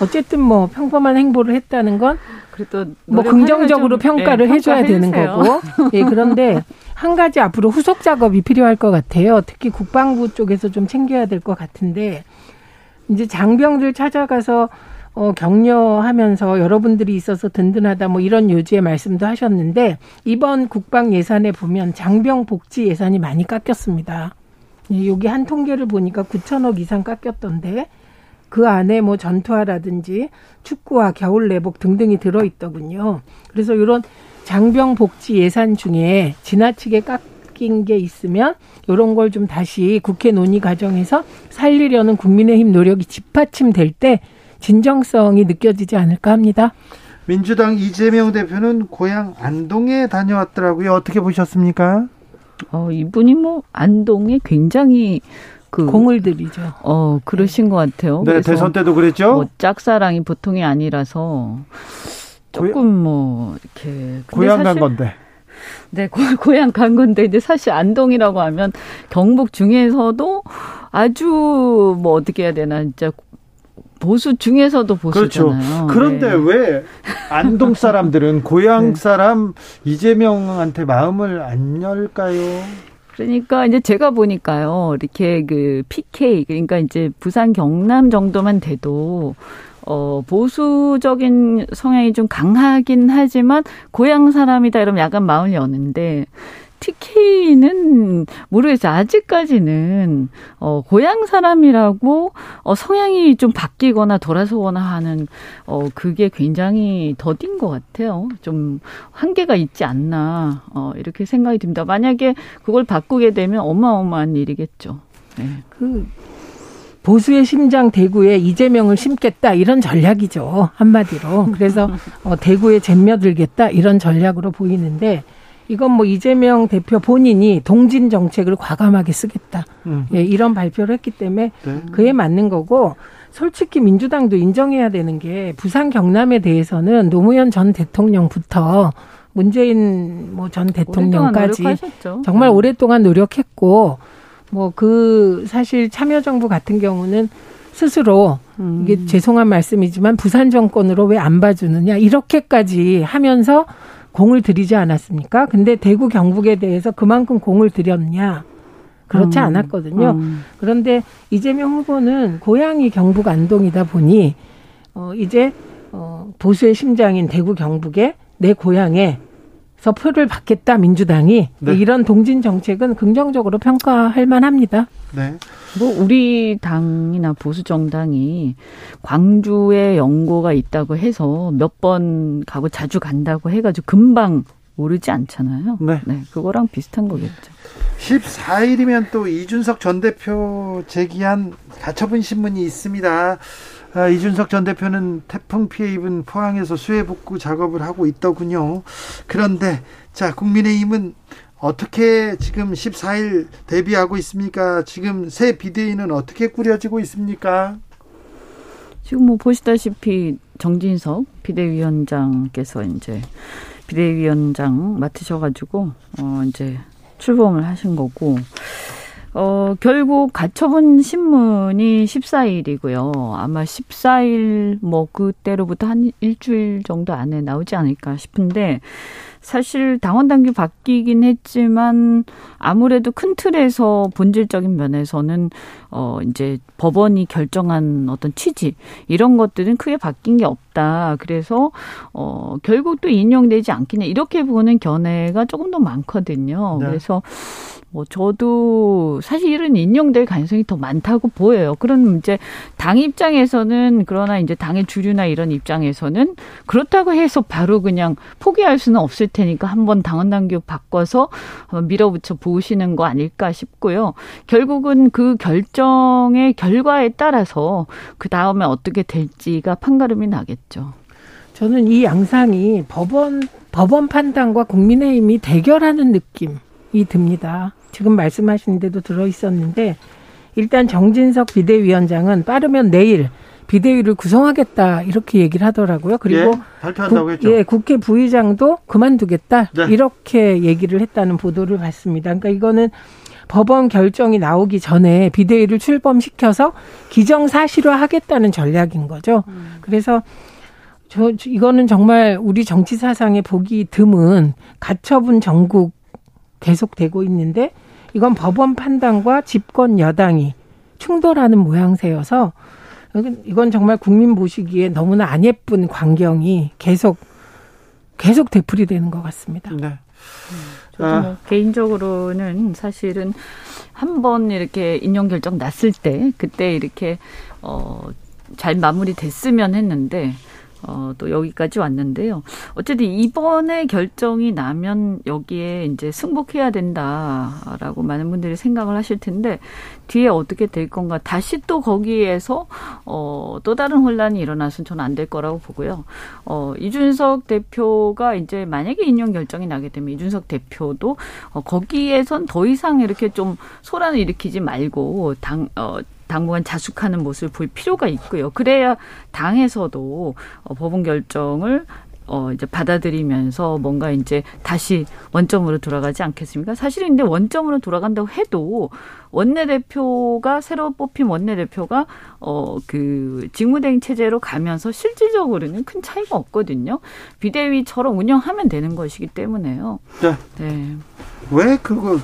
어쨌든 뭐 평범한 행보를 했다는 건 그래도 뭐 긍정적으로 평가를 네, 해줘야 되는 거고. 예, 그런데 한 가지 앞으로 후속 작업이 필요할 것 같아요. 특히 국방부 쪽에서 좀 챙겨야 될 것 같은데 이제 장병들 찾아가서 어, 격려하면서 여러분들이 있어서 든든하다 뭐 이런 요지의 말씀도 하셨는데 이번 국방 예산에 보면 장병 복지 예산이 많이 깎였습니다. 여기 한 통계를 보니까 9천억 이상 깎였던데 그 안에 뭐 전투화라든지 축구와 겨울 내복 등등이 들어 있더군요. 그래서 이런 장병 복지 예산 중에 지나치게 깎인 게 있으면 이런 걸 좀 다시 국회 논의 과정에서 살리려는 국민의힘 노력이 뒷받침될 때 진정성이 느껴지지 않을까 합니다. 민주당 이재명 대표는 고향 안동에 다녀왔더라고요. 어떻게 보셨습니까? 어, 이분이 뭐 안동에 굉장히 그 공을 들이죠. 어 그러신 것 같아요. 네, 대선 때도 그랬죠. 뭐 짝사랑이 보통이 아니라서 조금 뭐 이렇게 고향 간 건데. 네, 고, 고향 간 건데 이제 사실 안동이라고 하면 경북 중에서도 아주 뭐 어떻게 해야 되나 진짜 보수 중에서도 보수잖아요. 그렇죠. 그런데 네. 왜 안동 사람들은 (laughs) 고향 네. 사람 이재명한테 마음을 안 열까요? 그러니까 이제 제가 보니까요. 이렇게 그 PK 그러니까 이제 부산 경남 정도만 돼도 어, 보수적인 성향이 좀 강하긴 하지만 고향 사람이다 이러면 약간 마음을 여는데 TK는 모르겠어요. 아직까지는 어 고향 사람이라고 어 성향이 좀 바뀌거나 돌아서거나 하는 어 그게 굉장히 더딘 것 같아요. 좀 한계가 있지 않나 어 이렇게 생각이 듭니다. 만약에 그걸 바꾸게 되면 어마어마한 일이겠죠. 네. 그 보수의 심장 대구에 이재명을 심겠다 이런 전략이죠 한마디로 그래서 어, 대구에 잼며들겠다 이런 전략으로 보이는데 이건 뭐 이재명 대표 본인이 동진 정책을 과감하게 쓰겠다. 음. 예, 이런 발표를 했기 때문에 네. 그에 맞는 거고 솔직히 민주당도 인정해야 되는 게 부산 경남에 대해서는 노무현 전 대통령부터 문재인 뭐 전 대통령까지 정말 음. 오랫동안 노력했고 뭐 그 사실 참여정부 같은 경우는 스스로 음. 이게 죄송한 말씀이지만 부산 정권으로 왜 안 봐주느냐 이렇게까지 하면서 공을 들이지 않았습니까? 근데 대구 경북에 대해서 그만큼 공을 들였냐? 그렇지 음. 않았거든요. 음. 그런데 이재명 후보는 고향이 경북 안동이다 보니 어 이제 어 보수의 심장인 대구 경북에 내 고향에 서 표를 받겠다 민주당이 네. 이런 동진 정책은 긍정적으로 평가할 만합니다. 네. 뭐 우리 당이나 보수 정당이 광주에 연고가 있다고 해서 몇 번 가고 자주 간다고 해가지고 금방 오르지 않잖아요. 네. 네. 그거랑 비슷한 거겠죠. 14일이면 또 이준석 전 대표 제기한 가처분 신문이 있습니다. 아, 이준석 전 대표는 태풍 피해 입은 포항에서 수해 복구 작업을 하고 있더군요. 그런데 자 국민의힘은 어떻게 지금 14일 대비하고 있습니까? 지금 새 비대위는 어떻게 꾸려지고 있습니까? 지금 뭐 보시다시피 정진석 비대위원장께서 이제 비대위원장 맡으셔가지고 어 이제 출범을 하신 거고 어, 결국 가처분 신문이 14일이고요. 아마 14일 뭐 그때로부터 한 일주일 정도 안에 나오지 않을까 싶은데 사실 당원 당규 바뀌긴 했지만 아무래도 큰 틀에서 본질적인 면에서는 어 이제 법원이 결정한 어떤 취지 이런 것들은 크게 바뀐 게 없다. 그래서 어 결국 또 인용되지 않겠냐 이렇게 보는 견해가 조금 더 많거든요. 네. 그래서 뭐 저도 사실 이런 인용될 가능성이 더 많다고 보여요. 그럼 이제 당 입장에서는 그러나 이제 당의 주류나 이런 입장에서는 그렇다고 해서 바로 그냥 포기할 수는 없을 테니까 한번 당원 당규 바꿔서 밀어붙여 보시는 거 아닐까 싶고요. 결국은 그 결정의 결과에 따라서 그 다음에 어떻게 될지가 판가름이 나겠죠. 저는 이 양상이 법원 법원 판단과 국민의힘이 대결하는 느낌이 듭니다. 지금 말씀하신 데도 들어 있었는데 일단 정진석 비대위원장은 빠르면 내일 비대위를 구성하겠다 이렇게 얘기를 하더라고요. 그리고 예, 발표한다고 국, 했죠. 예, 국회 부의장도 그만두겠다 네. 이렇게 얘기를 했다는 보도를 봤습니다. 그러니까 이거는 법원 결정이 나오기 전에 비대위를 출범시켜서 기정사실화하겠다는 전략인 거죠. 음. 그래서 저 이거는 정말 우리 정치 사상에 보기 드문 가처분 전국 계속되고 있는데 이건 법원 판단과 집권 여당이 충돌하는 모양새여서 이건 정말 국민 보시기에 너무나 안 예쁜 광경이 계속 계속 되풀이 되는 것 같습니다. 네. 저도 뭐 아. 개인적으로는 사실은 한 번 이렇게 인용 결정 났을 때 그때 이렇게 어 잘 마무리됐으면 했는데 어, 또 여기까지 왔는데요. 어쨌든 이번에 결정이 나면 여기에 이제 승복해야 된다라고 많은 분들이 생각을 하실 텐데 뒤에 어떻게 될 건가 다시 또 거기에서 어, 또 다른 혼란이 일어나서는 저는 안 될 거라고 보고요. 어, 이준석 대표가 이제 만약에 인용 결정이 나게 되면 이준석 대표도 어, 거기에선 더 이상 이렇게 좀 소란을 일으키지 말고 당 어, 당분간 자숙하는 모습을 볼 필요가 있고요. 그래야 당에서도 어, 법원 결정을 어, 이제 받아들이면서 뭔가 이제 다시 원점으로 돌아가지 않겠습니까? 사실은 근데 원점으로 돌아간다고 해도 원내대표가 새로 뽑힌 원내대표가 어, 그 직무대행 체제로 가면서 실질적으로는 큰 차이가 없거든요. 비대위처럼 운영하면 되는 것이기 때문에요. 네. 네. 왜 그거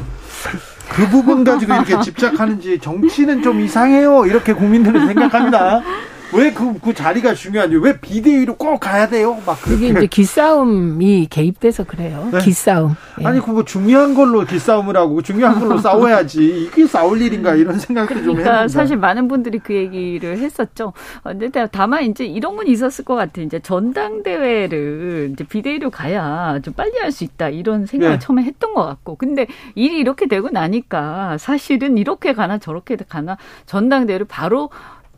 그 부분 가지고 이렇게 집착하는지 정치는 좀 이상해요. 이렇게 국민들은 생각합니다. (laughs) 왜그 그 자리가 중요한지 왜 비대위로 꼭 가야 돼요? 막 그게 이제 기싸움이 개입돼서 그래요. 네? 기싸움. 예. 아니 그 뭐 중요한 걸로 기싸움을 하고 중요한 걸로 (laughs) 싸워야지 이게 싸울 일인가 이런 생각을 그러니까 좀 해봅니다. 사실 많은 분들이 그 얘기를 했었죠. 근데 다만 이제 이런 건 있었을 것 같아요. 이제 전당대회를 이제 비대위로 가야 좀 빨리 할 수 있다 이런 생각을 네. 처음에 했던 것 같고 근데 일이 이렇게 되고 나니까 사실은 이렇게 가나 저렇게 가나 전당대회를 바로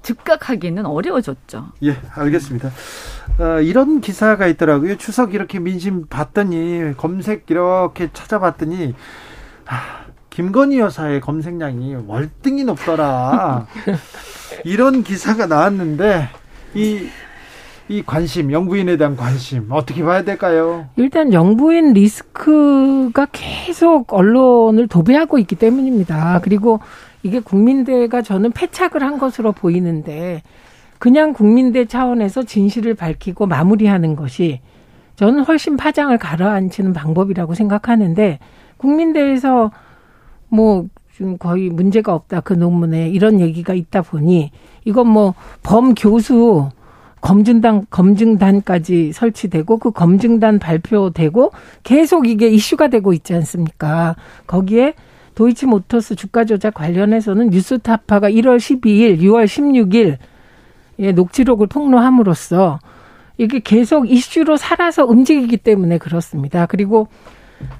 즉각하기는 어려워졌죠. 예, 알겠습니다. 어, 이런 기사가 있더라고요. 추석 이렇게 민심 봤더니 검색 이렇게 찾아봤더니 아, 김건희 여사의 검색량이 월등히 높더라. (laughs) 이런 기사가 나왔는데 이, 이 관심, 영부인에 대한 관심 어떻게 봐야 될까요? 일단 영부인 리스크가 계속 언론을 도배하고 있기 때문입니다. 그리고 이게 국민대가 저는 패착을 한 것으로 보이는데 그냥 국민대 차원에서 진실을 밝히고 마무리하는 것이 저는 훨씬 파장을 가라앉히는 방법이라고 생각하는데 국민대에서 뭐 지금 거의 문제가 없다 그 논문에 이런 얘기가 있다 보니 이건 뭐 범 교수 검증단 검증단까지 설치되고 그 검증단 발표되고 계속 이게 이슈가 되고 있지 않습니까? 거기에 도이치모터스 주가 조작 관련해서는 뉴스타파가 1월 12일, 6월 16일 예, 녹취록을 폭로함으로써 이게 계속 이슈로 살아서 움직이기 때문에 그렇습니다. 그리고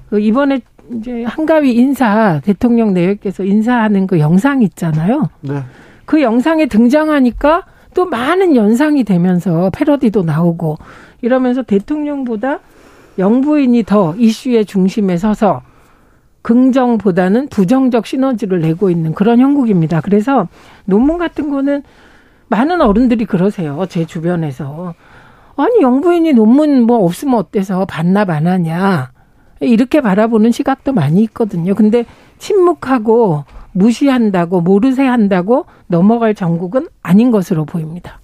그 이번에 이제 한가위 인사 대통령 내외께서 인사하는 그 영상 있잖아요. 네. 그 영상에 등장하니까 또 많은 연상이 되면서 패러디도 나오고 이러면서 대통령보다 영부인이 더 이슈의 중심에 서서 긍정보다는 부정적 시너지를 내고 있는 그런 형국입니다. 그래서 논문 같은 거는 많은 어른들이 그러세요. 제 주변에서. 아니, 영부인이 논문 뭐 없으면 어때서 반납 안 하냐. 이렇게 바라보는 시각도 많이 있거든요. 근데 침묵하고 무시한다고 모르세 한다고 넘어갈 정국은 아닌 것으로 보입니다.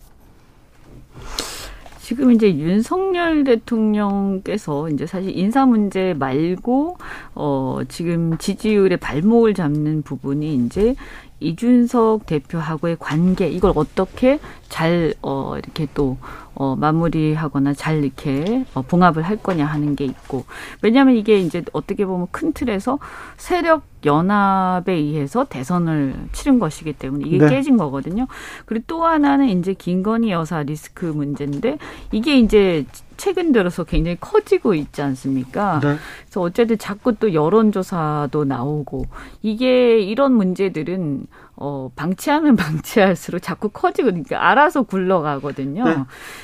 지금 이제 윤석열 대통령께서 이제 사실 인사 문제 말고 어 지금 지지율의 발목을 잡는 부분이 이제 이준석 대표하고의 관계 이걸 어떻게 잘 어 이렇게 또 어, 마무리하거나 잘 이렇게 어, 봉합을 할 거냐 하는 게 있고 왜냐하면 이게 이제 어떻게 보면 큰 틀에서 세력 연합에 의해서 대선을 치른 것이기 때문에 이게 네. 깨진 거거든요. 그리고 또 하나는 이제 김건희 여사 리스크 문제인데 이게 이제 최근 들어서 굉장히 커지고 있지 않습니까? 네. 그래서 어쨌든 자꾸 또 여론조사도 나오고 이게 이런 문제들은 어, 방치하면 (laughs) 방치할수록 자꾸 커지고, 그러니까 알아서 굴러가거든요. 네.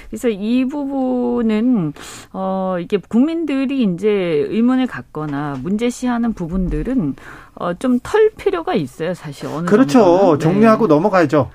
그래서 이 부분은, 어, 이게 국민들이 이제 의문을 갖거나 문제시하는 부분들은, 어, 좀 털 필요가 있어요, 사실. 어느 그렇죠. 정도는. 정리하고 네. 넘어가야죠.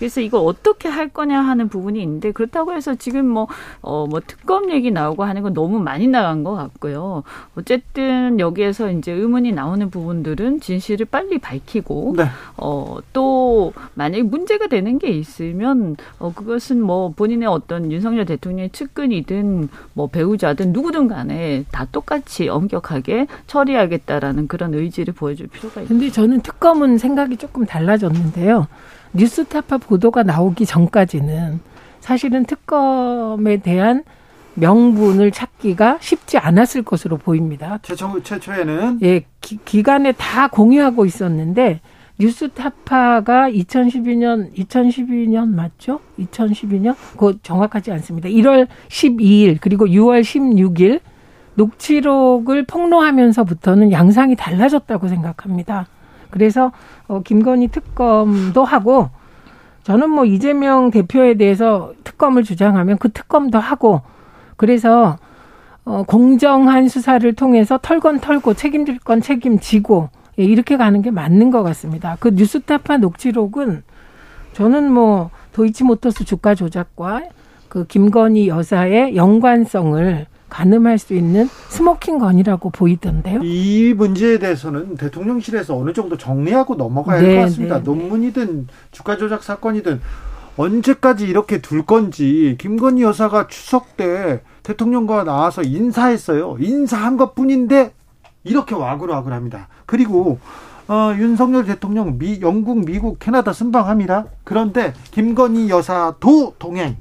그래서 이거 어떻게 할 거냐 하는 부분이 있는데 그렇다고 해서 지금 뭐, 어, 뭐 특검 얘기 나오고 하는 건 너무 많이 나간 것 같고요. 어쨌든 여기에서 이제 의문이 나오는 부분들은 진실을 빨리 밝히고, 네. 어, 또 만약에 문제가 되는 게 있으면, 어, 그것은 뭐 본인의 어떤 윤석열 대통령의 측근이든 뭐 배우자든 누구든 간에 다 똑같이 엄격하게 처리하겠다라는 그런 의지를 보여줄 필요가 있습니다. 근데 저는 특검은 생각이 조금 달라졌는데요. 뉴스타파 보도가 나오기 전까지는 사실은 특검에 대한 명분을 찾기가 쉽지 않았을 것으로 보입니다. 최초, 최초에는? 예, 기, 간에다 공유하고 있었는데, 뉴스타파가 2012년, 2012년 맞죠? 2012년? 그 정확하지 않습니다. 1월 12일, 그리고 6월 16일, 녹취록을 폭로하면서부터는 양상이 달라졌다고 생각합니다. 그래서 어, 김건희 특검도 하고 저는 뭐 이재명 대표에 대해서 특검을 주장하면 그 특검도 하고 그래서 어, 공정한 수사를 통해서 털건 털고 책임질 건 책임지고 예, 이렇게 가는 게 맞는 것 같습니다. 그 뉴스타파 녹취록은 저는 뭐 도이치모터스 주가 조작과 그 김건희 여사의 연관성을 가늠할 수 있는 smoking gun이라고 보이던데요. 이 문제에 대해서는 대통령실에서 어느 정도 정리하고 넘어가야 네, 할것 같습니다. 네, 네, 논문이든 주가 조작 사건이든 언제까지 이렇게 둘 건지 김건희 여사가 추석 때 대통령과 나와서 인사했어요. 인사한 것 뿐인데 이렇게 와글와글 합니다. 그리고 어, 윤석열 대통령 미, 영국, 미국, 캐나다 순방합니다. 그런데 김건희 여사도 동행.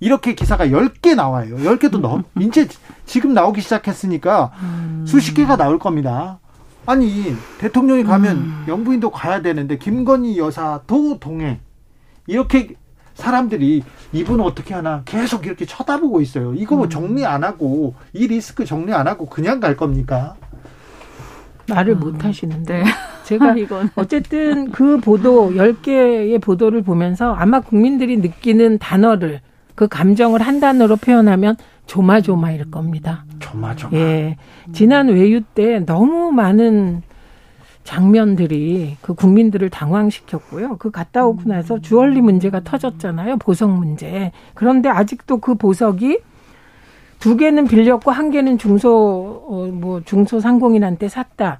이렇게 기사가 10개 나와요. 10개도 넘, (laughs) 이제 지금 나오기 시작했으니까 음. 수십 개가 나올 겁니다. 아니, 대통령이 가면 음. 영부인도 가야 되는데, 김건희 여사도 동행. 이렇게 사람들이 이분 어떻게 하나 계속 이렇게 쳐다보고 있어요. 이거 뭐 음. 정리 안 하고, 이 리스크 정리 안 하고 그냥 갈 겁니까? 말을 음. 못 하시는데. 네. (laughs) 제가 (laughs) 어쨌든 그 보도, 10개의 보도를 보면서 아마 국민들이 느끼는 단어를 그 감정을 한 단어로 표현하면 조마조마일 겁니다. 조마조마. 예. 지난 외유 때 너무 많은 장면들이 그 국민들을 당황시켰고요. 그 갔다 오고 나서 주얼리 문제가 터졌잖아요. 보석 문제. 그런데 아직도 그 보석이 두 개는 빌렸고 한 개는 중소 어, 뭐 중소 상공인한테 샀다.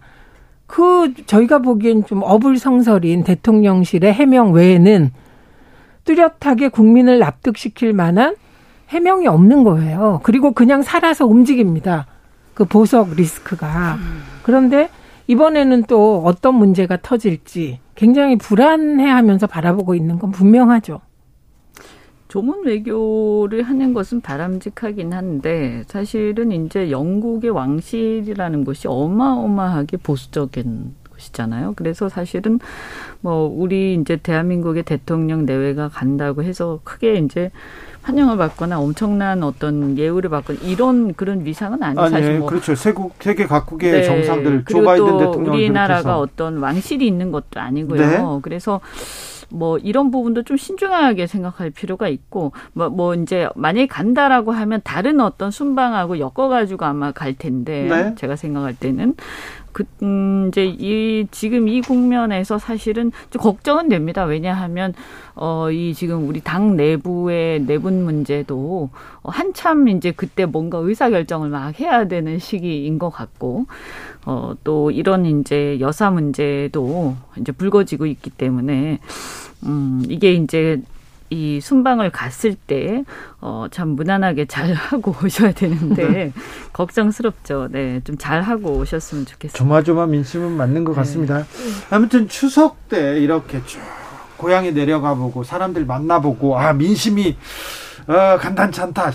그 저희가 보기엔 좀 어불성설인 대통령실의 해명 외에는 뚜렷하게 국민을 납득시킬 만한 해명이 없는 거예요. 그리고 그냥 살아서 움직입니다. 그 보석 리스크가. 그런데 이번에는 또 어떤 문제가 터질지 굉장히 불안해 하면서 바라보고 있는 건 분명하죠. 조문 외교를 하는 것은 바람직하긴 한데 사실은 이제 영국의 왕실이라는 것이 어마어마하게 보수적인 것이잖아요. 그래서 사실은 뭐 우리 이제 대한민국의 대통령 내외가 간다고 해서 크게 이제 환영을 받거나 엄청난 어떤 예우를 받거나 이런 그런 위상은 아니에요. 아니, 사실 뭐 그렇죠. 세국 세계 각국의 네. 정상들 조 바이든 대통령 우리나라가 어떤 왕실이 있는 것도 아니고요. 네. 그래서 뭐 이런 부분도 좀 신중하게 생각할 필요가 있고 뭐, 뭐 이제 만약에 간다라고 하면 다른 어떤 순방하고 엮어가지고 아마 갈 텐데 네. 제가 생각할 때는 그, 음, 이제 이, 지금 이 국면에서 사실은 좀 걱정은 됩니다. 왜냐하면, 어, 이 지금 우리 당 내부의 내분 문제도 한참 이제 그때 뭔가 의사결정을 막 해야 되는 시기인 것 같고, 어, 또 이런 이제 여사 문제도 이제 불거지고 있기 때문에, 음, 이게 이제 이 순방을 갔을 때, 어, 참 무난하게 잘 (laughs) 하고 오셔야 되는데, 네. 걱정스럽죠. 네. 좀 잘 하고 오셨으면 좋겠습니다. 조마조마 민심은 맞는 것 네. 같습니다. 아무튼 추석 때 이렇게 쭉 고향에 내려가 보고 사람들 만나보고, 아, 민심이, 어, 간단치 않다.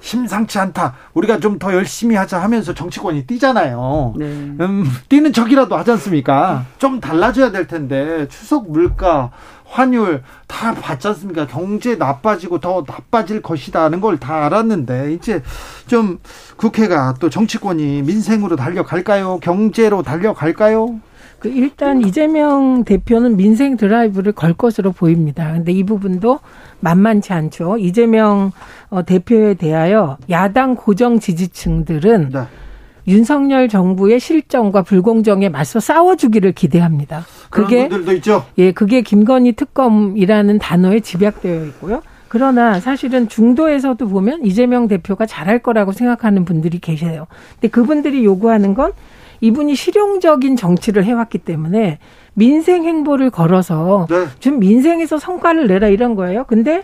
심상치 않다. 우리가 좀 더 열심히 하자 하면서 정치권이 뛰잖아요. 네. 음, 뛰는 척이라도 하지 않습니까? 좀 달라져야 될 텐데 추석 물가 환율 다 봤지 않습니까? 경제 나빠지고 더 나빠질 것이다는 걸 다 알았는데 이제 좀 국회가 또 정치권이 민생으로 달려갈까요? 경제로 달려갈까요? 그 일단 이재명 대표는 민생 드라이브를 걸 것으로 보입니다. 근데 이 부분도 만만치 않죠. 이재명 어, 대표에 대하여 야당 고정 지지층들은 네. 윤석열 정부의 실정과 불공정에 맞서 싸워주기를 기대합니다. 그게 분들도 있죠. 예, 그게 김건희 특검이라는 단어에 집약되어 있고요. 그러나 사실은 중도에서도 보면 이재명 대표가 잘할 거라고 생각하는 분들이 계세요. 근데 그분들이 요구하는 건 이분이 실용적인 정치를 해왔기 때문에 민생 행보를 걸어서 네. 좀 민생에서 성과를 내라 이런 거예요. 근데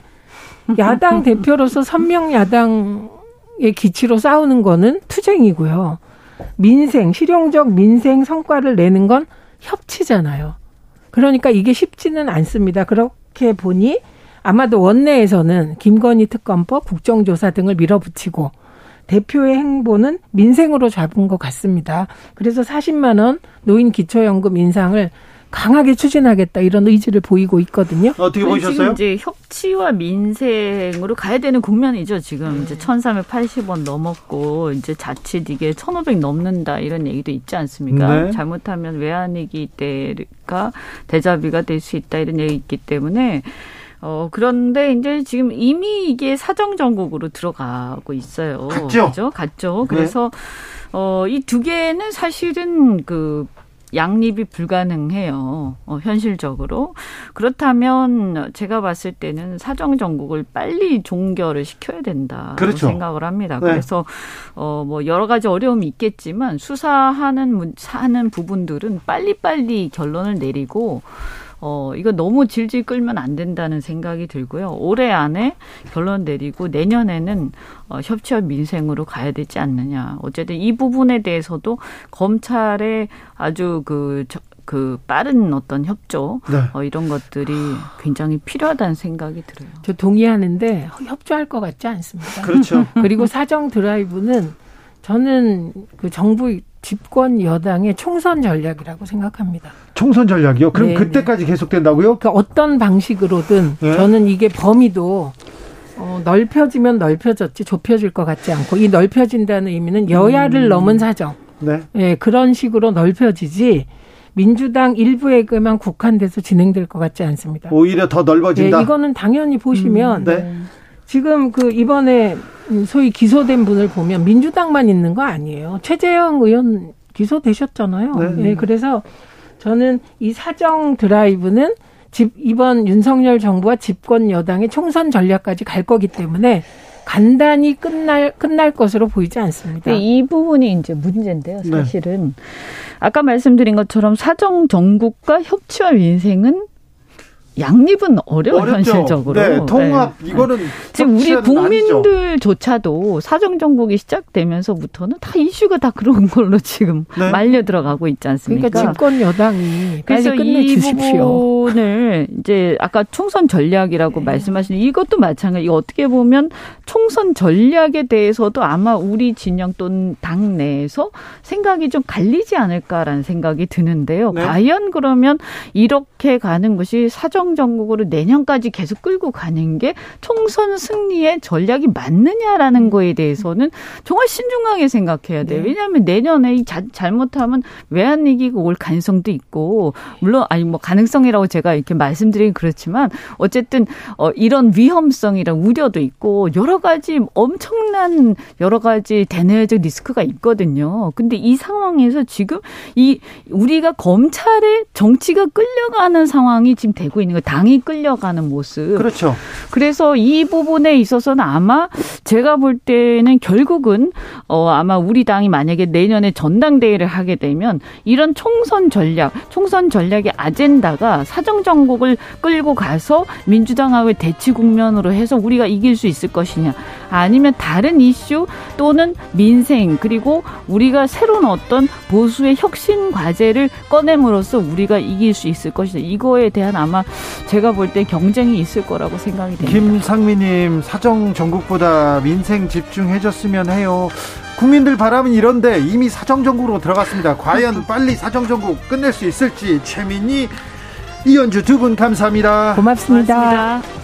야당 대표로서 선명 야당의 기치로 싸우는 거는 투쟁이고요. 민생, 실용적 민생 성과를 내는 건 협치잖아요. 그러니까 이게 쉽지는 않습니다. 그렇게 보니 아마도 원내에서는 김건희 특검법, 국정조사 등을 밀어붙이고 대표의 행보는 민생으로 잡은 것 같습니다. 그래서 40만 원 노인 기초연금 인상을 강하게 추진하겠다 이런 의지를 보이고 있거든요. 어떻게 보셨어요? 지금 이제 협치와 민생으로 가야 되는 국면이죠. 지금 이제 1,380원 넘었고 이제 자칫 이게 1,500 넘는다 이런 얘기도 있지 않습니까? 네. 잘못하면 외환위기 때가 대자비가 될 수 있다 이런 얘기 있기 때문에 어, 그런데 이제 지금 이미 이게 사정정국으로 들어가고 있어요. 갔죠? 그죠? 갔죠. 그래서, 네. 어, 이 두 개는 사실은 그 양립이 불가능해요. 어, 현실적으로. 그렇다면 제가 봤을 때는 사정 정국을 빨리 종결을 시켜야 된다. 그렇죠. 생각을 합니다. 네. 그래서 어, 뭐 여러 가지 어려움이 있겠지만 수사하는 하는 부분들은 빨리빨리 결론을 내리고 어, 이거 너무 질질 끌면 안 된다는 생각이 들고요. 올해 안에 결론 내리고 내년에는 어, 협치와 민생으로 가야 되지 않느냐. 어쨌든 이 부분에 대해서도 검찰의 아주 그, 저, 그 빠른 어떤 협조 네. 어, 이런 것들이 굉장히 필요하다는 생각이 들어요. 저 동의하는데 협조할 것 같지 않습니다. 그렇죠. (laughs) 그리고 사정 드라이브는 저는 그 정부 집권 여당의 총선 전략이라고 생각합니다. 총선 전략이요? 그럼 네 그때까지 계속된다고요? 그러니까 어떤 방식으로든 네. 저는 이게 범위도 어, 넓혀지면 넓혀졌지 좁혀질 것 같지 않고 이 넓혀진다는 의미는 여야를 음. 넘은 사정. 네. 네. 그런 식으로 넓혀지지 민주당 일부에게만 국한돼서 진행될 것 같지 않습니다. 오히려 더 넓어진다. 네, 이거는 당연히 보시면 음, 네. 지금 그 이번에 소위 기소된 분을 보면 민주당만 있는 거 아니에요. 최재형 의원 기소되셨잖아요. 네. 네 그래서 저는 이 사정 드라이브는 집 이번 윤석열 정부와 집권 여당의 총선 전략까지 갈 거기 때문에 간단히 끝날 끝날 것으로 보이지 않습니다. 이 부분이 이제 문제인데요. 네. 사실은 네. 아까 말씀드린 것처럼 사정 정국과 협치와 민생은 양립은 어려워 어렵죠. 현실적으로. 네, 통합 네. 이거는 지금 우리 국민들조차도 사정 정국이 시작되면서부터는 다 이슈가 다 그런 걸로 지금 네. 말려 들어가고 있지 않습니까? 그러니까 집권 여당이 그래서 이 부분을 이제 아까 총선 전략이라고 네. 말씀하신 이것도 마찬가지. 어떻게 보면 총선 전략에 대해서도 아마 우리 진영 또는 당 내에서 생각이 좀 갈리지 않을까라는 생각이 드는데요. 네. 과연 그러면 이렇게 가는 것이 사정 사정 정국으로 내년까지 계속 끌고 가는 게 총선 승리의 전략이 맞느냐라는 거에 대해서는 정말 신중하게 생각해야 돼요. 네. 왜냐하면 내년에 이 자, 잘못하면 외환 위기가 올 가능성도 있고 물론 아니 뭐 가능성이라고 제가 이렇게 말씀드리긴 그렇지만 어쨌든 어 이런 위험성이랑 우려도 있고 여러 가지 엄청난 여러 가지 대내적 리스크가 있거든요. 근데 이 상황에서 지금 이 우리가 검찰의 정치가 끌려가는 상황이 지금 되고 있는 거 당이 끌려가는 모습. 그렇죠. 그래서 이 부분에 있어서는 아마 제가 볼 때는 결국은 어 아마 우리 당이 만약에 내년에 전당대회를 하게 되면 이런 총선 전략, 총선 전략의 아젠다가 사정 정국을 끌고 가서 민주당하고의 대치 국면으로 해서 우리가 이길 수 있을 것이냐 아니면 다른 이슈 또는 민생 그리고 우리가 새로운 어떤 보수의 혁신 과제를 꺼냄으로써 우리가 이길 수 있을 것이다. 이거에 대한 아마 제가 볼 때 경쟁이 있을 거라고 생각이 됩니다. 김상미님 사정 전국보다 민생 집중해줬으면 해요. 국민들 바람은 이런데 이미 사정정국으로 들어갔습니다. 과연 (laughs) 빨리 사정정국 끝낼 수 있을지 최민희 이현주 두 분 감사합니다. 고맙습니다. 고맙습니다.